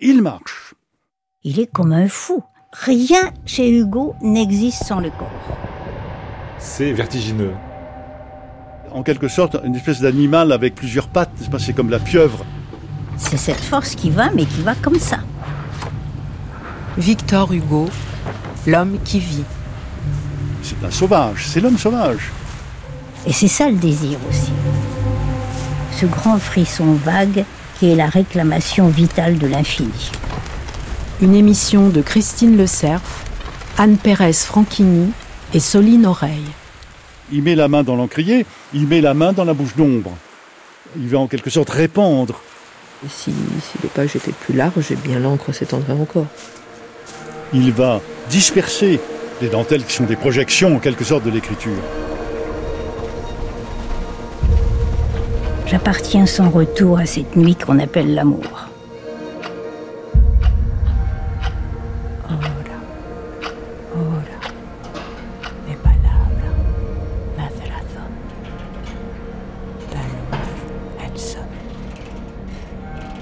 il marche. Il est comme un fou. Rien chez Hugo n'existe sans le corps. C'est vertigineux. En quelque sorte, une espèce d'animal avec plusieurs pattes, c'est comme la pieuvre. C'est cette force qui va, mais qui va comme ça. Victor Hugo, l'homme qui vit. C'est un sauvage, c'est l'homme sauvage. Et c'est ça le désir aussi. Ce grand frisson vague qui est la réclamation vitale de l'infini. Une émission de Christine Le Cerf, Anne Pérez Franchini et Soline Oreille. Il met la main dans l'encrier, il met la main dans la bouche d'ombre. Il va en quelque sorte répandre. Et si, si les pages étaient plus larges, bien l'encre s'étendrait encore. Il va disperser les dentelles qui sont des projections en quelque sorte de l'écriture. J'appartiens sans retour à cette nuit qu'on appelle l'amour.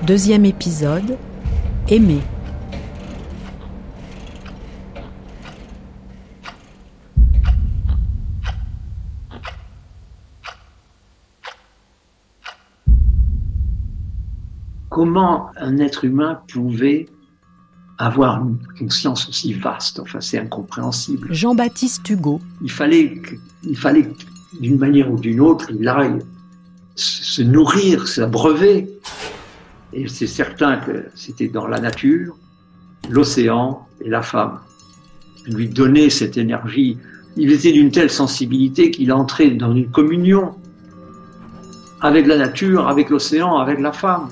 Deuxième épisode, Aimer. Comment un être humain pouvait avoir une conscience aussi vaste. Enfin, c'est incompréhensible. Jean-Baptiste Hugo. Il fallait, il fallait d'une manière ou d'une autre, il aille se nourrir, s'abreuver. Et c'est certain que c'était dans la nature, l'océan et la femme. Lui donner cette énergie. Il était d'une telle sensibilité qu'il entrait dans une communion avec la nature, avec l'océan, avec la femme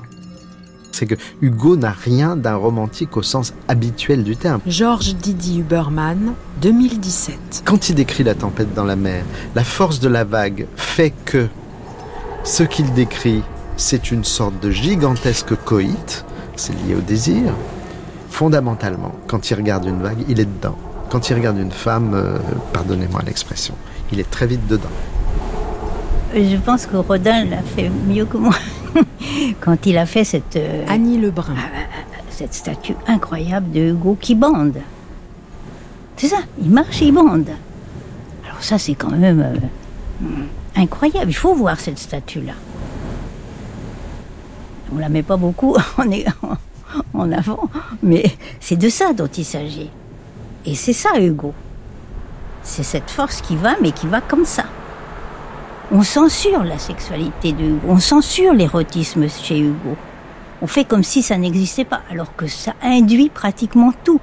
c'est que Hugo n'a rien d'un romantique au sens habituel du terme. Georges Didi Huberman, 2017. Quand il décrit la tempête dans la mer, la force de la vague fait que ce qu'il décrit, c'est une sorte de gigantesque coït, c'est lié au désir. Fondamentalement, quand il regarde une vague, il est dedans. Quand il regarde une femme, euh, pardonnez-moi l'expression, il est très vite dedans. Je pense que Rodin l'a fait mieux que moi. quand il a fait cette... Euh, Annie Lebrun. Ah, ah, ah, cette statue incroyable de Hugo qui bande. C'est ça, il marche et il bande. Alors ça, c'est quand même euh, incroyable. Il faut voir cette statue-là. On la met pas beaucoup en, en avant, mais c'est de ça dont il s'agit. Et c'est ça, Hugo. C'est cette force qui va, mais qui va comme ça. On censure la sexualité de Hugo, on censure l'érotisme chez Hugo. On fait comme si ça n'existait pas, alors que ça induit pratiquement tout.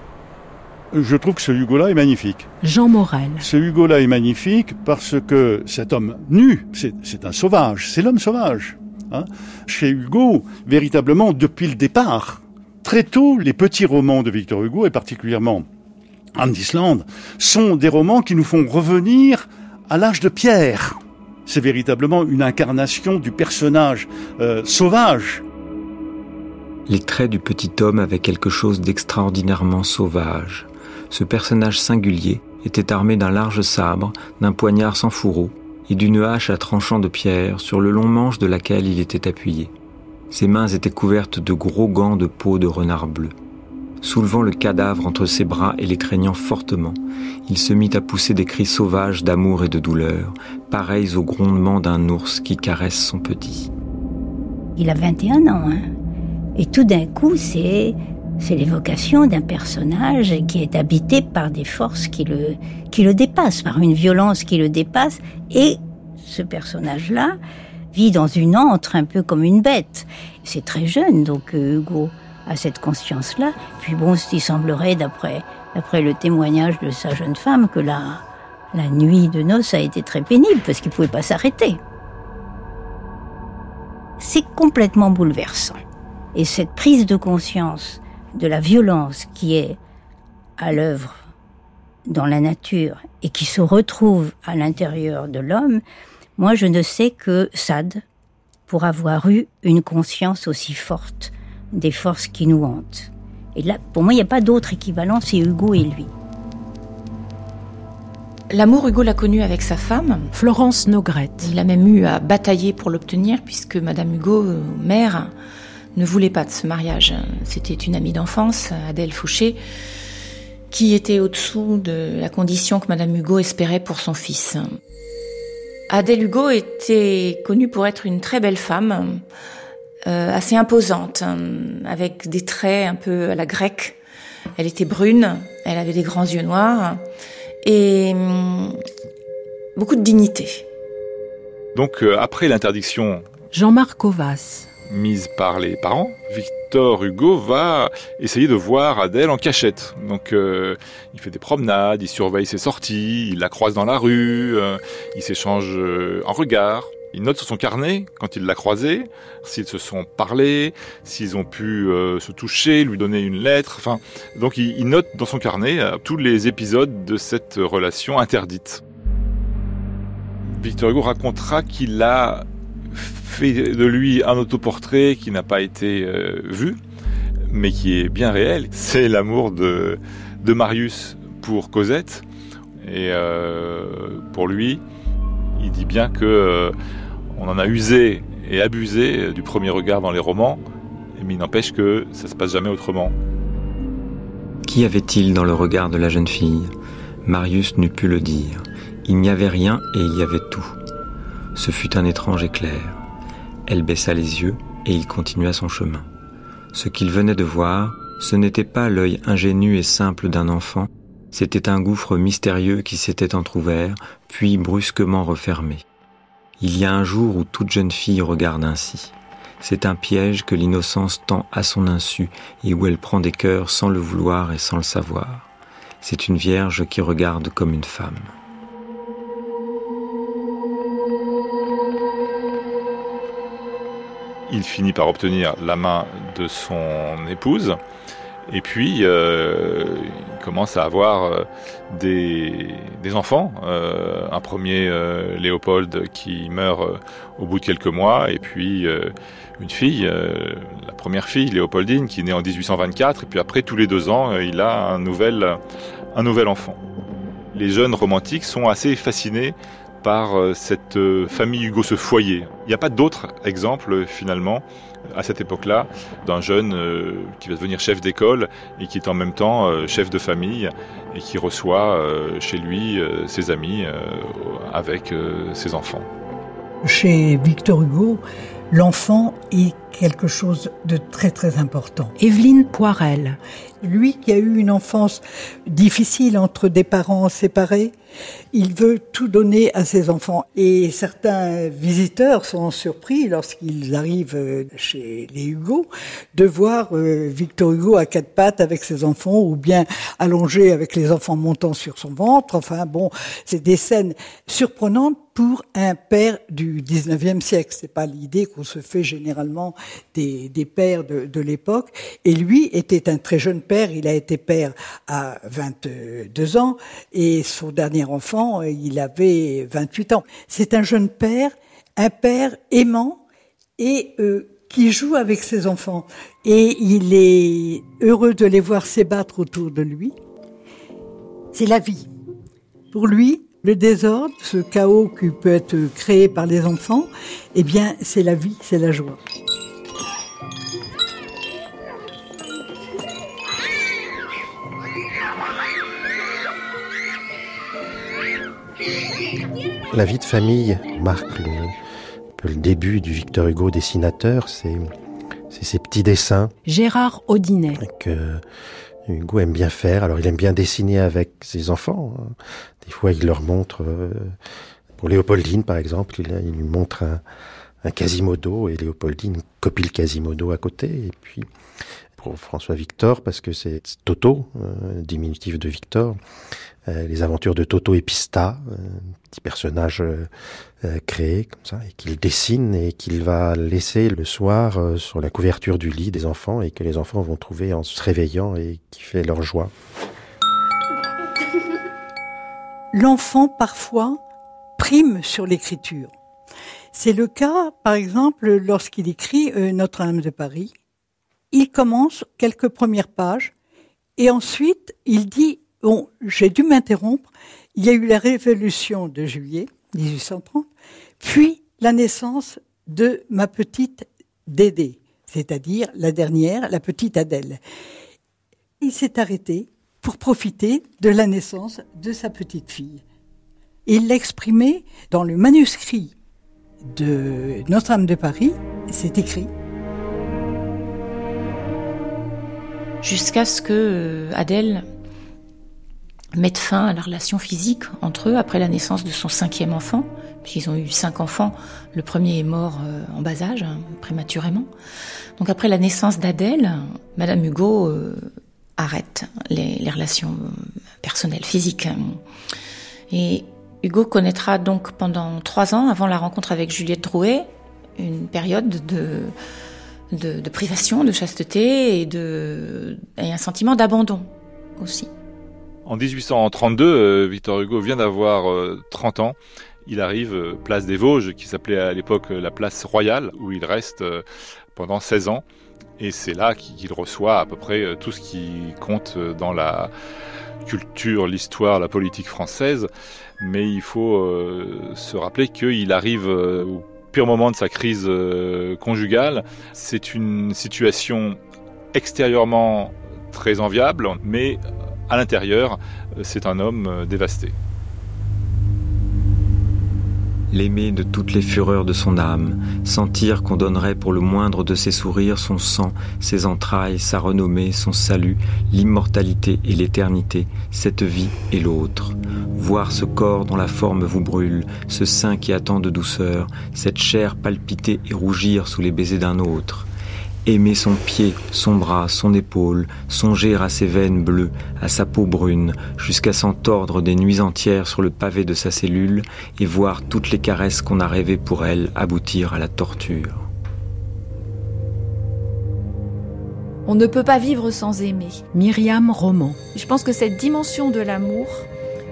Je trouve que ce Hugo-là est magnifique. Jean Morel. Ce Hugo-là est magnifique parce que cet homme nu, c'est un sauvage, c'est l'homme sauvage. Hein. Chez Hugo, véritablement, depuis le départ, très tôt, les petits romans de Victor Hugo, et particulièrement Anne d'Islande, sont des romans qui nous font revenir à l'âge de pierre c'est véritablement une incarnation du personnage euh, sauvage. Les traits du petit homme avaient quelque chose d'extraordinairement sauvage. Ce personnage singulier était armé d'un large sabre, d'un poignard sans fourreau et d'une hache à tranchant de pierre sur le long manche de laquelle il était appuyé. Ses mains étaient couvertes de gros gants de peau de renard bleu. Soulevant le cadavre entre ses bras et l'étreignant fortement, il se mit à pousser des cris sauvages d'amour et de douleur, pareils au grondement d'un ours qui caresse son petit. Il a 21 ans, hein et tout d'un coup, c'est c'est l'évocation d'un personnage qui est habité par des forces qui le, qui le dépassent, par une violence qui le dépasse, et ce personnage-là vit dans une antre un peu comme une bête. C'est très jeune, donc euh, Hugo à cette conscience-là. Puis bon, il semblerait, d'après, d'après le témoignage de sa jeune femme, que la, la nuit de noces a été très pénible parce qu'il ne pouvait pas s'arrêter. C'est complètement bouleversant. Et cette prise de conscience de la violence qui est à l'œuvre dans la nature et qui se retrouve à l'intérieur de l'homme, moi je ne sais que Sade pour avoir eu une conscience aussi forte des forces qui nous hantent. Et là, pour moi, il n'y a pas d'autre équivalent, c'est Hugo et lui. L'amour, Hugo l'a connu avec sa femme. Florence Nogrette. Il a même eu à batailler pour l'obtenir, puisque Madame Hugo, mère, ne voulait pas de ce mariage. C'était une amie d'enfance, Adèle Fouché, qui était au-dessous de la condition que Madame Hugo espérait pour son fils. Adèle Hugo était connue pour être une très belle femme, euh, assez imposante, avec des traits un peu à la grecque. Elle était brune, elle avait des grands yeux noirs et hum, beaucoup de dignité. Donc euh, après l'interdiction Jean-Marc Ovas. mise par les parents, Victor Hugo va essayer de voir Adèle en cachette. Donc euh, il fait des promenades, il surveille ses sorties, il la croise dans la rue, euh, il s'échange euh, en regard. Il note sur son carnet, quand il l'a croisée, s'ils se sont parlé, s'ils ont pu euh, se toucher, lui donner une lettre. Enfin, donc il, note dans son carnet euh, tous les épisodes de cette relation interdite. Victor Hugo racontera qu'il a fait de lui un autoportrait qui n'a pas été euh, vu, mais qui est bien réel. C'est l'amour de, de Marius pour Cosette. Et pour lui, il dit bien que on en a usé et abusé du premier regard dans les romans, mais il n'empêche que ça se passe jamais autrement. Qu'y avait-il dans le regard de la jeune fille? Marius n'eût pu le dire. Il n'y avait rien et il y avait tout. Ce fut un étrange éclair. Elle baissa les yeux et il continua son chemin. Ce qu'il venait de voir, ce n'était pas l'œil ingénu et simple d'un enfant, c'était un gouffre mystérieux qui s'était entr'ouvert, puis brusquement refermé. Il y a un jour où toute jeune fille regarde ainsi. C'est un piège que l'innocence tend à son insu et où elle prend des cœurs sans le vouloir et sans le savoir. C'est une vierge qui regarde comme une femme. Il finit par obtenir la main de son épouse. Et puis, euh, il commence à avoir euh, des, des enfants. Euh, un premier, euh, Léopold, qui meurt euh, au bout de quelques mois. Et puis, euh, une fille, euh, la première fille, Léopoldine, qui née en 1824. Et puis après, tous les deux ans, il a un nouvel, un nouvel enfant. Les jeunes romantiques sont assez fascinés par euh, cette euh, famille Hugo, ce foyer. Il n'y a pas d'autres exemples finalement à cette époque-là d'un jeune euh, qui va devenir chef d'école et qui est en même temps euh, chef de famille et qui reçoit euh, chez lui euh, ses amis euh, avec euh, ses enfants. Chez Victor Hugo, l'enfant est quelque chose de très très important. Evelyne Poirel. Lui qui a eu une enfance difficile entre des parents séparés, il veut tout donner à ses enfants. Et certains visiteurs sont surpris lorsqu'ils arrivent euh, chez les Hugo de voir euh, Victor Hugo à quatre pattes avec ses enfants ou bien allongé avec les enfants montant sur son ventre. Enfin bon, c'est des scènes surprenantes pour un père du 19e siècle. C'est pas l'idée qu'on se fait généralement des, pères de, de l'époque. Et lui était un très jeune père. Il a été père à 22 ans et son dernier enfant, il avait 28 ans. C'est un jeune père, un père aimant et euh, qui joue avec ses enfants. Et il est heureux de les voir s'ébattre autour de lui. C'est la vie. Pour lui, le désordre, ce chaos qui peut être créé par les enfants, eh bien, c'est la vie, c'est la joie. La vie de famille marque le, le début du Victor Hugo dessinateur. C'est c'est ces petits dessins Gérard Audinet. que Hugo aime bien faire. Alors il aime bien dessiner avec ses enfants. hein. Des fois il leur montre, euh, pour Léopoldine par exemple, il, il lui montre un, un Quasimodo et Léopoldine copie le Quasimodo à côté. Et puis pour François Victor, parce que c'est Toto, euh, diminutif de Victor, euh, les aventures de Toto et Pista, euh, petit personnage euh, créé comme ça, et qu'il dessine et qu'il va laisser le soir sur la couverture du lit des enfants et que les enfants vont trouver en se réveillant et qui fait leur joie. L'enfant, parfois, prime sur l'écriture. C'est le cas, par exemple, lorsqu'il écrit Notre-Dame de Paris. Il commence quelques premières pages et ensuite il dit, bon, j'ai dû m'interrompre, il y a eu la révolution de juillet 1830, puis la naissance de ma petite Dédé, c'est-à-dire la dernière, la petite Adèle. Il s'est arrêté pour profiter de la naissance de sa petite fille. Il l'exprimait dans le manuscrit de Notre-Dame de Paris, c'est écrit. Jusqu'à ce que euh, Adèle mette fin à la relation physique entre eux après la naissance de son cinquième enfant, puisqu'ils ont eu cinq enfants. Le premier est mort euh, en bas âge, hein, prématurément. Donc après la naissance d'Adèle, Madame Hugo euh, arrête les, les, relations personnelles, physiques. Et Hugo connaîtra donc pendant trois ans, avant la rencontre avec Juliette Drouet, une période de, de, privation, de chasteté et, de, un sentiment d'abandon aussi. En 1832, euh, Victor Hugo vient d'avoir 30 ans. Il arrive euh, place des Vosges, qui s'appelait à l'époque la place royale, où il reste euh, pendant 16 ans. Et c'est là qu'il reçoit à peu près tout ce qui compte dans la culture, l'histoire, la politique française. Mais il faut se rappeler qu'il arrive au pire moment de sa crise conjugale. C'est une situation extérieurement très enviable, mais à l'intérieur, c'est un homme dévasté l'aimer de toutes les fureurs de son âme, sentir qu'on donnerait pour le moindre de ses sourires son sang, ses entrailles, sa renommée, son salut, l'immortalité et l'éternité, cette vie et l'autre. Voir ce corps dont la forme vous brûle, ce sein qui attend de douceur, cette chair palpiter et rougir sous les baisers d'un autre aimer son pied, son bras, son épaule, songer à ses veines bleues, à sa peau brune, jusqu'à s'entordre des nuits entières sur le pavé de sa cellule et voir toutes les caresses qu'on a rêvées pour elle aboutir à la torture. On ne peut pas vivre sans aimer. Myriam Roman. Je pense que cette dimension de l'amour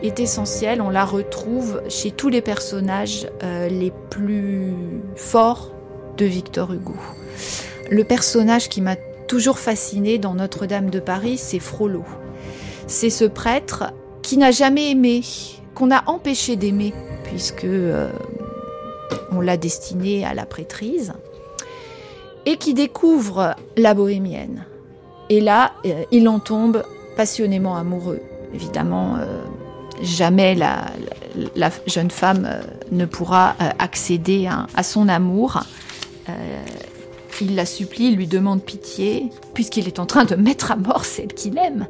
est essentielle. On la retrouve chez tous les personnages euh, les plus forts de Victor Hugo. Le personnage qui m'a toujours fasciné dans Notre-Dame de Paris, c'est Frollo. C'est ce prêtre qui n'a jamais aimé, qu'on a empêché d'aimer, puisque euh, on l'a destiné à la prêtrise, et qui découvre la bohémienne. Et là, euh, il en tombe passionnément amoureux. Évidemment, euh, jamais la, jeune femme ne pourra accéder à son amour. Il la supplie, lui demande pitié, puisqu'il est en train de mettre à mort celle qu'il aime.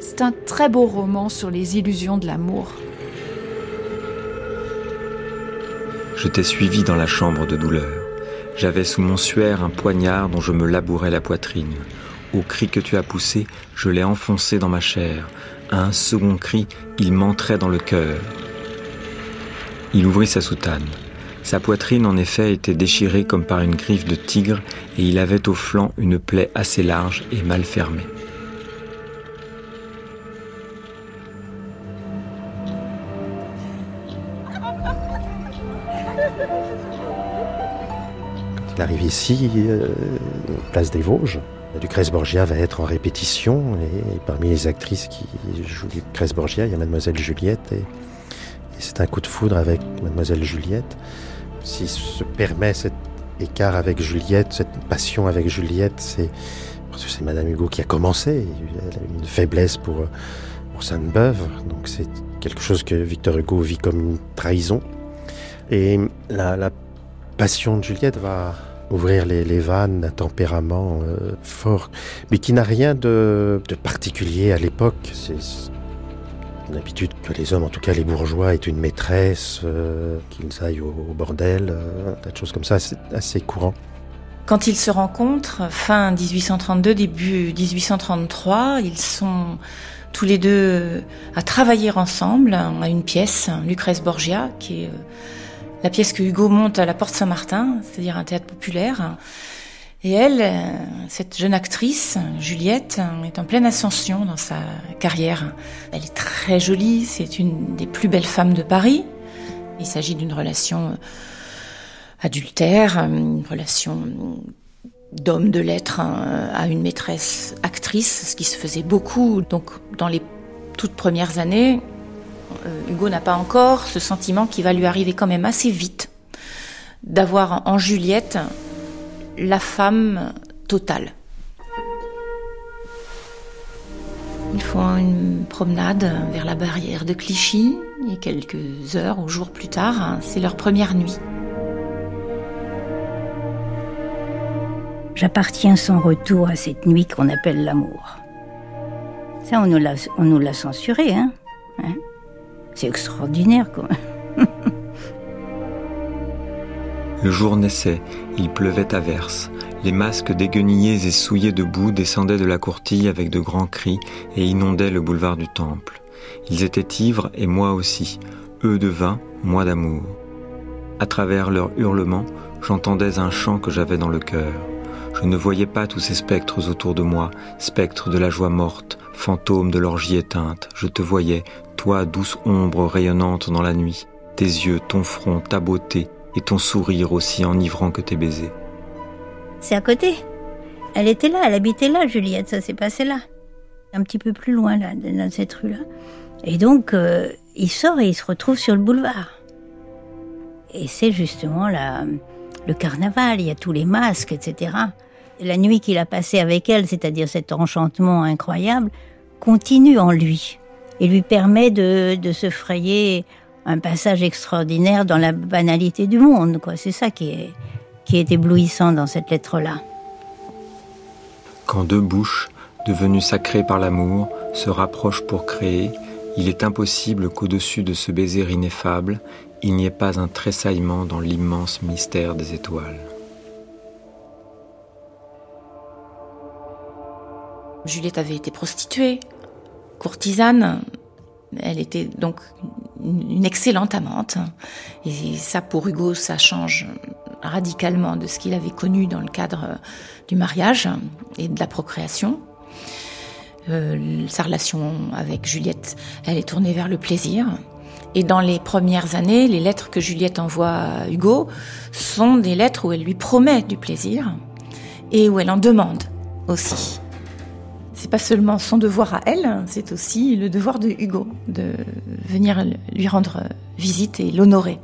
C'est un très beau roman sur les illusions de l'amour. Je t'ai suivi dans la chambre de douleur. J'avais sous mon suaire un poignard dont je me labourais la poitrine. Au cri que tu as poussé, je l'ai enfoncé dans ma chair. À un second cri, il m'entrait dans le cœur. Il ouvrit sa soutane. Sa poitrine en effet était déchirée comme par une griffe de tigre et il avait au flanc une plaie assez large et mal fermée. Quand il arrive ici, euh, place des Vosges, Lucrèce Borgia va être en répétition et parmi les actrices qui jouent Lucrèce Borgia, il y a Mademoiselle Juliette et, et c'est un coup de foudre avec Mademoiselle Juliette s'il se permet cet écart avec Juliette, cette passion avec Juliette, c'est parce que c'est Madame Hugo qui a commencé. Elle a une faiblesse pour, pour Sainte-Beuve, donc c'est quelque chose que Victor Hugo vit comme une trahison. Et la, passion de Juliette va ouvrir les, vannes d'un tempérament euh, fort, mais qui n'a rien de, particulier à l'époque. L'habitude que les hommes, en tout cas les bourgeois, aient une maîtresse, euh, qu'ils aillent au, bordel, euh, tas de choses comme ça, c'est assez courant. Quand ils se rencontrent, fin 1832, début 1833, ils sont tous les deux à travailler ensemble à une pièce, Lucrèce Borgia, qui est euh, la pièce que Hugo monte à la Porte Saint-Martin, c'est-à-dire un théâtre populaire. Et elle, euh, cette jeune actrice, Juliette, est en pleine ascension dans sa carrière. Elle est très jolie, c'est une des plus belles femmes de Paris. Il s'agit d'une relation euh, adultère, une relation d'homme de lettres hein, à une maîtresse actrice, ce qui se faisait beaucoup. Donc dans les toutes premières années, euh, Hugo n'a pas encore ce sentiment qui va lui arriver quand même assez vite d'avoir en Juliette la femme total. Ils font une promenade vers la barrière de Clichy et quelques heures ou jours plus tard, c'est leur première nuit. J'appartiens sans retour à cette nuit qu'on appelle l'amour. Ça, on nous l'a, on nous l'a censuré, hein, hein C'est extraordinaire, quoi. Le jour naissait, il pleuvait à verse. Les masques déguenillés et souillés de boue descendaient de la courtille avec de grands cris et inondaient le boulevard du Temple. Ils étaient ivres et moi aussi, eux de vin, moi d'amour. À travers leurs hurlements, j'entendais un chant que j'avais dans le cœur. Je ne voyais pas tous ces spectres autour de moi, spectres de la joie morte, fantômes de l'orgie éteinte. Je te voyais, toi, douce ombre rayonnante dans la nuit, tes yeux, ton front, ta beauté, et ton sourire aussi enivrant que tes baisers. C'est à côté. Elle était là, elle habitait là, Juliette, ça s'est passé là. Un petit peu plus loin, là, dans cette rue-là. Et donc, euh, il sort et il se retrouve sur le boulevard. Et c'est justement la, le carnaval, il y a tous les masques, etc. la nuit qu'il a passée avec elle, c'est-à-dire cet enchantement incroyable, continue en lui et lui permet de, de se frayer un passage extraordinaire dans la banalité du monde. Quoi. C'est ça qui est, qui est éblouissant dans cette lettre-là. Quand deux bouches, devenues sacrées par l'amour, se rapprochent pour créer, il est impossible qu'au-dessus de ce baiser ineffable, il n'y ait pas un tressaillement dans l'immense mystère des étoiles. Juliette avait été prostituée, courtisane, elle était donc une excellente amante. Et ça, pour Hugo, ça change radicalement de ce qu'il avait connu dans le cadre du mariage et de la procréation. Euh, sa relation avec Juliette, elle est tournée vers le plaisir. Et dans les premières années, les lettres que Juliette envoie à Hugo sont des lettres où elle lui promet du plaisir et où elle en demande aussi c'est pas seulement son devoir à elle, c'est aussi le devoir de Hugo de venir lui rendre visite et l'honorer.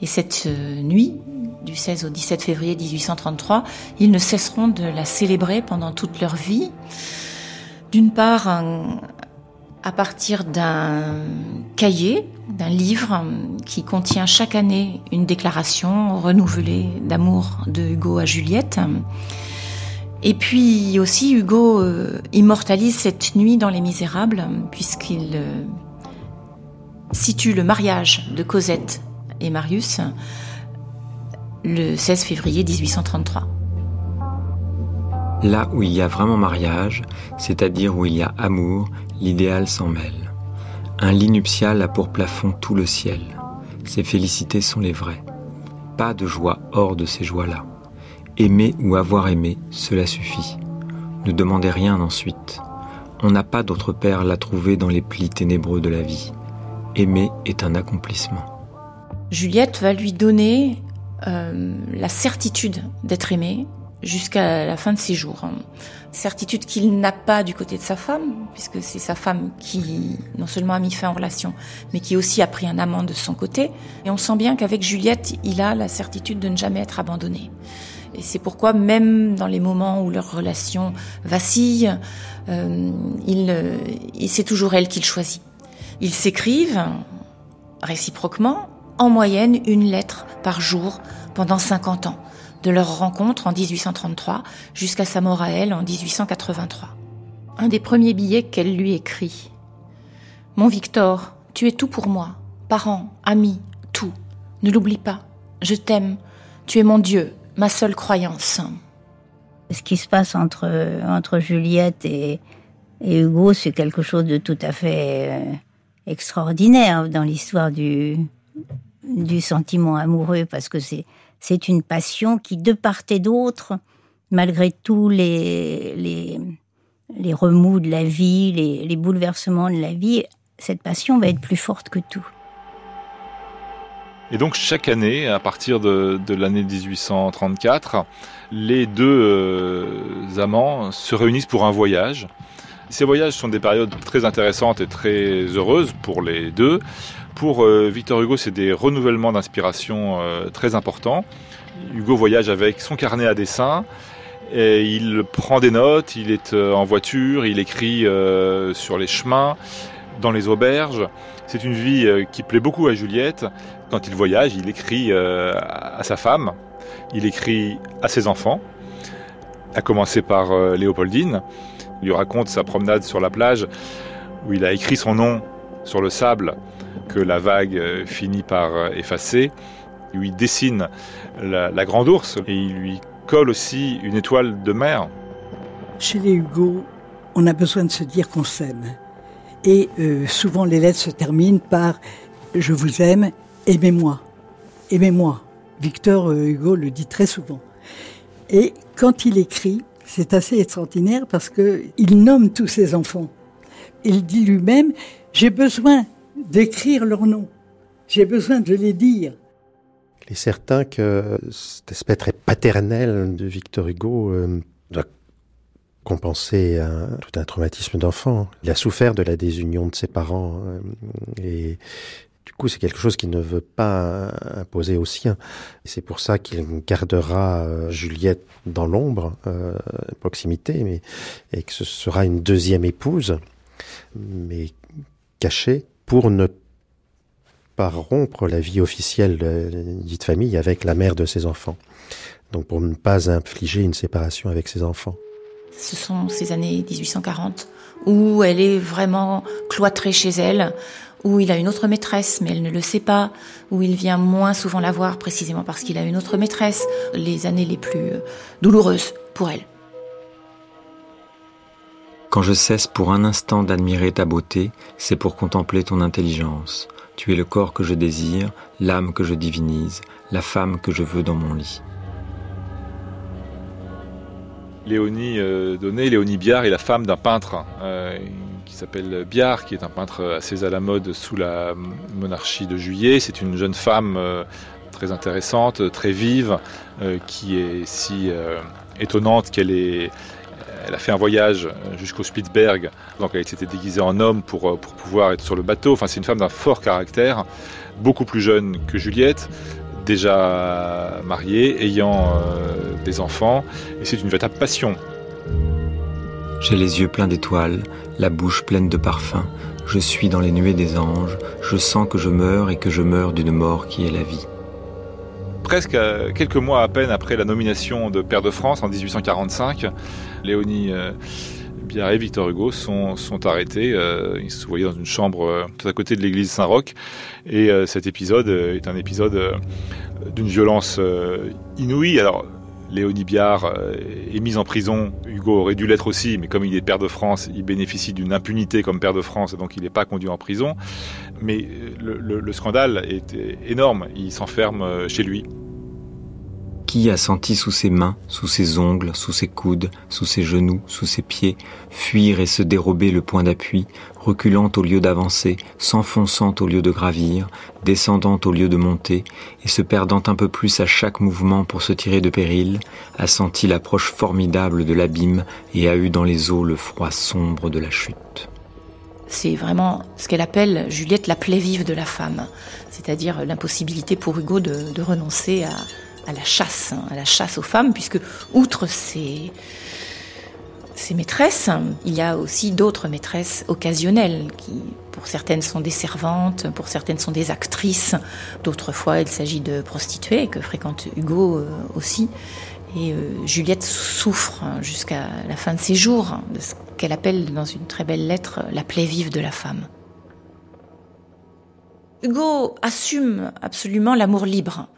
Et cette euh, nuit, du 16 au 17 février 1833, ils ne cesseront de la célébrer pendant toute leur vie. D'une part, à partir d'un cahier, d'un livre qui contient chaque année une déclaration renouvelée d'amour de Hugo à Juliette. Et puis aussi, Hugo euh, immortalise cette nuit dans Les Misérables, puisqu'il euh, situe le mariage de Cosette et Marius le 16 février 1833. Là où il y a vraiment mariage, c'est-à-dire où il y a amour, l'idéal s'en mêle. Un lit nuptial a pour plafond tout le ciel. Ces félicités sont les vraies. Pas de joie hors de ces joies-là. Aimer ou avoir aimé, cela suffit. Ne demandez rien ensuite. On n'a pas d'autre perle à trouver dans les plis ténébreux de la vie. Aimer est un accomplissement. Juliette va lui donner euh, la certitude d'être aimé jusqu'à la fin de ses jours. Certitude qu'il n'a pas du côté de sa femme, puisque c'est sa femme qui non seulement a mis fin en relation, mais qui aussi a pris un amant de son côté. Et on sent bien qu'avec Juliette, il a la certitude de ne jamais être abandonné. Et c'est pourquoi même dans les moments où leur relation vacille, euh, il, c'est toujours elle qu'il choisit. Ils s'écrivent réciproquement, en moyenne une lettre par jour pendant 50 ans, de leur rencontre en 1833 jusqu'à sa mort à elle en 1883. Un des premiers billets qu'elle lui écrit. Mon Victor, tu es tout pour moi, parents, amis, tout. Ne l'oublie pas. Je t'aime. Tu es mon Dieu, ma seule croyance. Ce qui se passe entre, entre Juliette et, et Hugo, c'est quelque chose de tout à fait euh, extraordinaire dans l'histoire du, du sentiment amoureux, parce que c'est, c'est une passion qui, de part et d'autre, malgré tous les, les, les remous de la vie, les, les bouleversements de la vie, cette passion va être plus forte que tout. Et donc chaque année, à partir de, l'année 1834, les deux euh, amants se réunissent pour un voyage. Ces voyages sont des périodes très intéressantes et très heureuses pour les deux. Pour euh, Victor Hugo, c'est des renouvellements d'inspiration euh, très importants. Hugo voyage avec son carnet à dessin Et il prend des notes, il est en voiture, il écrit sur les chemins, dans les auberges. C'est une vie qui plaît beaucoup à Juliette. Quand il voyage, il écrit à sa femme, il écrit à ses enfants, à commencer par Léopoldine. Il lui raconte sa promenade sur la plage où il a écrit son nom sur le sable que la vague euh, finit par euh, effacer. Il lui dessine la, grande ours et il lui colle aussi une étoile de mer. Chez les Hugo, on a besoin de se dire qu'on s'aime. Et euh, souvent les lettres se terminent par Je vous aime, aimez-moi. Aimez-moi. Victor Hugo le dit très souvent. Et quand il écrit, c'est assez extraordinaire parce qu'il nomme tous ses enfants. Il dit lui-même j'ai besoin d'écrire leurs noms. J'ai besoin de les dire. Il est certain que cet aspect très paternel de Victor Hugo euh, doit compenser tout un traumatisme d'enfant. Il a souffert de la désunion de ses parents euh, et du coup c'est quelque chose qu'il ne veut pas imposer aux siens. C'est pour ça qu'il gardera euh, Juliette dans l'ombre, proximité, mais, et que ce sera une deuxième épouse, mais caché pour ne pas rompre la vie officielle de famille avec la mère de ses enfants. Donc pour ne pas infliger une séparation avec ses enfants. Ce sont ces années 1840 où elle est vraiment cloîtrée chez elle, où il a une autre maîtresse, mais elle ne le sait pas, où il vient moins souvent la voir précisément parce qu'il a une autre maîtresse, les années les plus douloureuses pour elle. Quand je cesse pour un instant d'admirer ta beauté, c'est pour contempler ton intelligence. Tu es le corps que je désire, l'âme que je divinise, la femme que je veux dans mon lit. Léonie euh, Donné, Léonie Biard est la femme d'un peintre euh, qui s'appelle Biard, qui est un peintre assez à la mode sous la monarchie de Juillet. C'est une jeune femme euh, très intéressante, très vive, qui est si étonnante qu'elle a fait un voyage jusqu'au Spitzberg, donc elle s'était déguisée en homme pour, pour pouvoir être sur le bateau. Enfin, c'est une femme d'un fort caractère, beaucoup plus jeune que Juliette, déjà mariée, ayant euh, des enfants, et c'est une véritable passion. J'ai les yeux pleins d'étoiles, la bouche pleine de parfums, je suis dans les nuées des anges, je sens que je meurs et que je meurs d'une mort qui est la vie. Presque euh, quelques mois à peine après la nomination de Père de France en 1845, Léonie euh, Biard et Victor Hugo sont, sont arrêtés. Euh, ils se voyaient dans une chambre tout à côté de l'église Saint-Roch. Et cet épisode est un épisode d'une violence inouïe. Alors, Léonie Biard est mise en prison. Hugo aurait dû l'être aussi, mais comme il est père de France, il bénéficie d'une impunité comme père de France, donc il n'est pas conduit en prison. Mais le, le scandale est énorme. Il s'enferme chez lui. Qui a senti sous ses mains, sous ses ongles, sous ses coudes, sous ses genoux, sous ses pieds, fuir et se dérober le point d'appui, reculant au lieu d'avancer, s'enfonçant au lieu de gravir, descendant au lieu de monter, et se perdant un peu plus à chaque mouvement pour se tirer de péril, a senti l'approche formidable de l'abîme et a eu dans les eaux le froid sombre de la chute. C'est vraiment ce qu'elle appelle Juliette la plaie vive de la femme, c'est-à-dire l'impossibilité pour Hugo de renoncer à, à la chasse, hein, à la chasse aux femmes, puisque outre ces, maîtresses, il y a aussi d'autres maîtresses occasionnelles qui, pour certaines, sont des servantes, pour certaines sont des actrices, d'autres fois il s'agit de prostituées que fréquente Hugo euh, aussi. Et euh, Juliette souffre hein, jusqu'à la fin de ses jours de ce qu'elle appelle dans une très belle lettre la plaie vive de la femme. Hugo assume absolument l'amour libre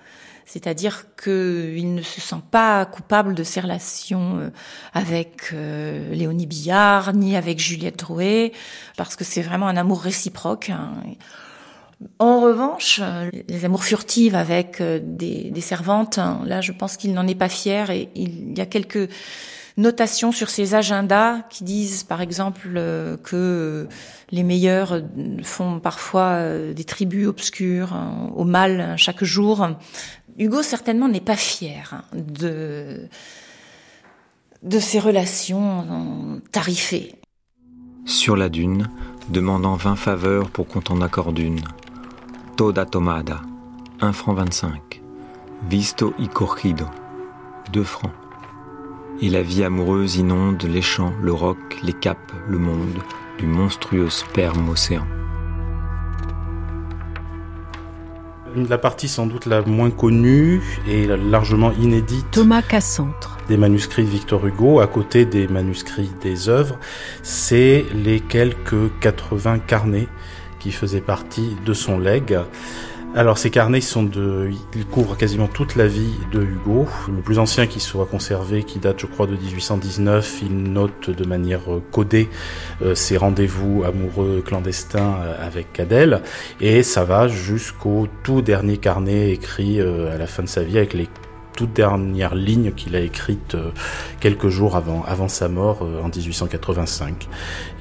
c'est-à-dire qu'il ne se sent pas coupable de ses relations euh, avec euh, Léonie Billard ni avec Juliette Drouet, parce que c'est vraiment un amour réciproque. Hein. En revanche, euh, les amours furtives avec des, servantes, hein, là je pense qu'il n'en est pas fier et il y a quelques notations sur ses agendas qui disent par exemple que les meilleurs font parfois des tribus obscures hein, au mal chaque jour. Hugo certainement n'est pas fier hein, de, de ses relations tarifées. Sur la dune, demandant vingt faveurs pour qu'on t'en accorde une. Toda tomada, 1 franc 25. Visto y corrido, 2 francs. et la vie amoureuse inonde les champs, le roc, les caps, le monde, du monstrueux sperme océan. La partie sans doute la moins connue et largement inédite. Thomas Cassantre. Des manuscrits de Victor Hugo à côté des manuscrits des œuvres, c'est les quelques 80 carnets qui faisaient partie de son legs. Alors ces carnets sont de, ils couvrent quasiment toute la vie de Hugo. Le plus ancien qui soit conservé, qui date je crois de 1819, il note de manière codée euh, ses rendez-vous amoureux clandestins euh, avec Adèle, et ça va jusqu'au tout dernier carnet écrit euh, à la fin de sa vie avec les toute dernière ligne qu'il a écrite euh, quelques jours avant, avant sa mort euh, en 1885.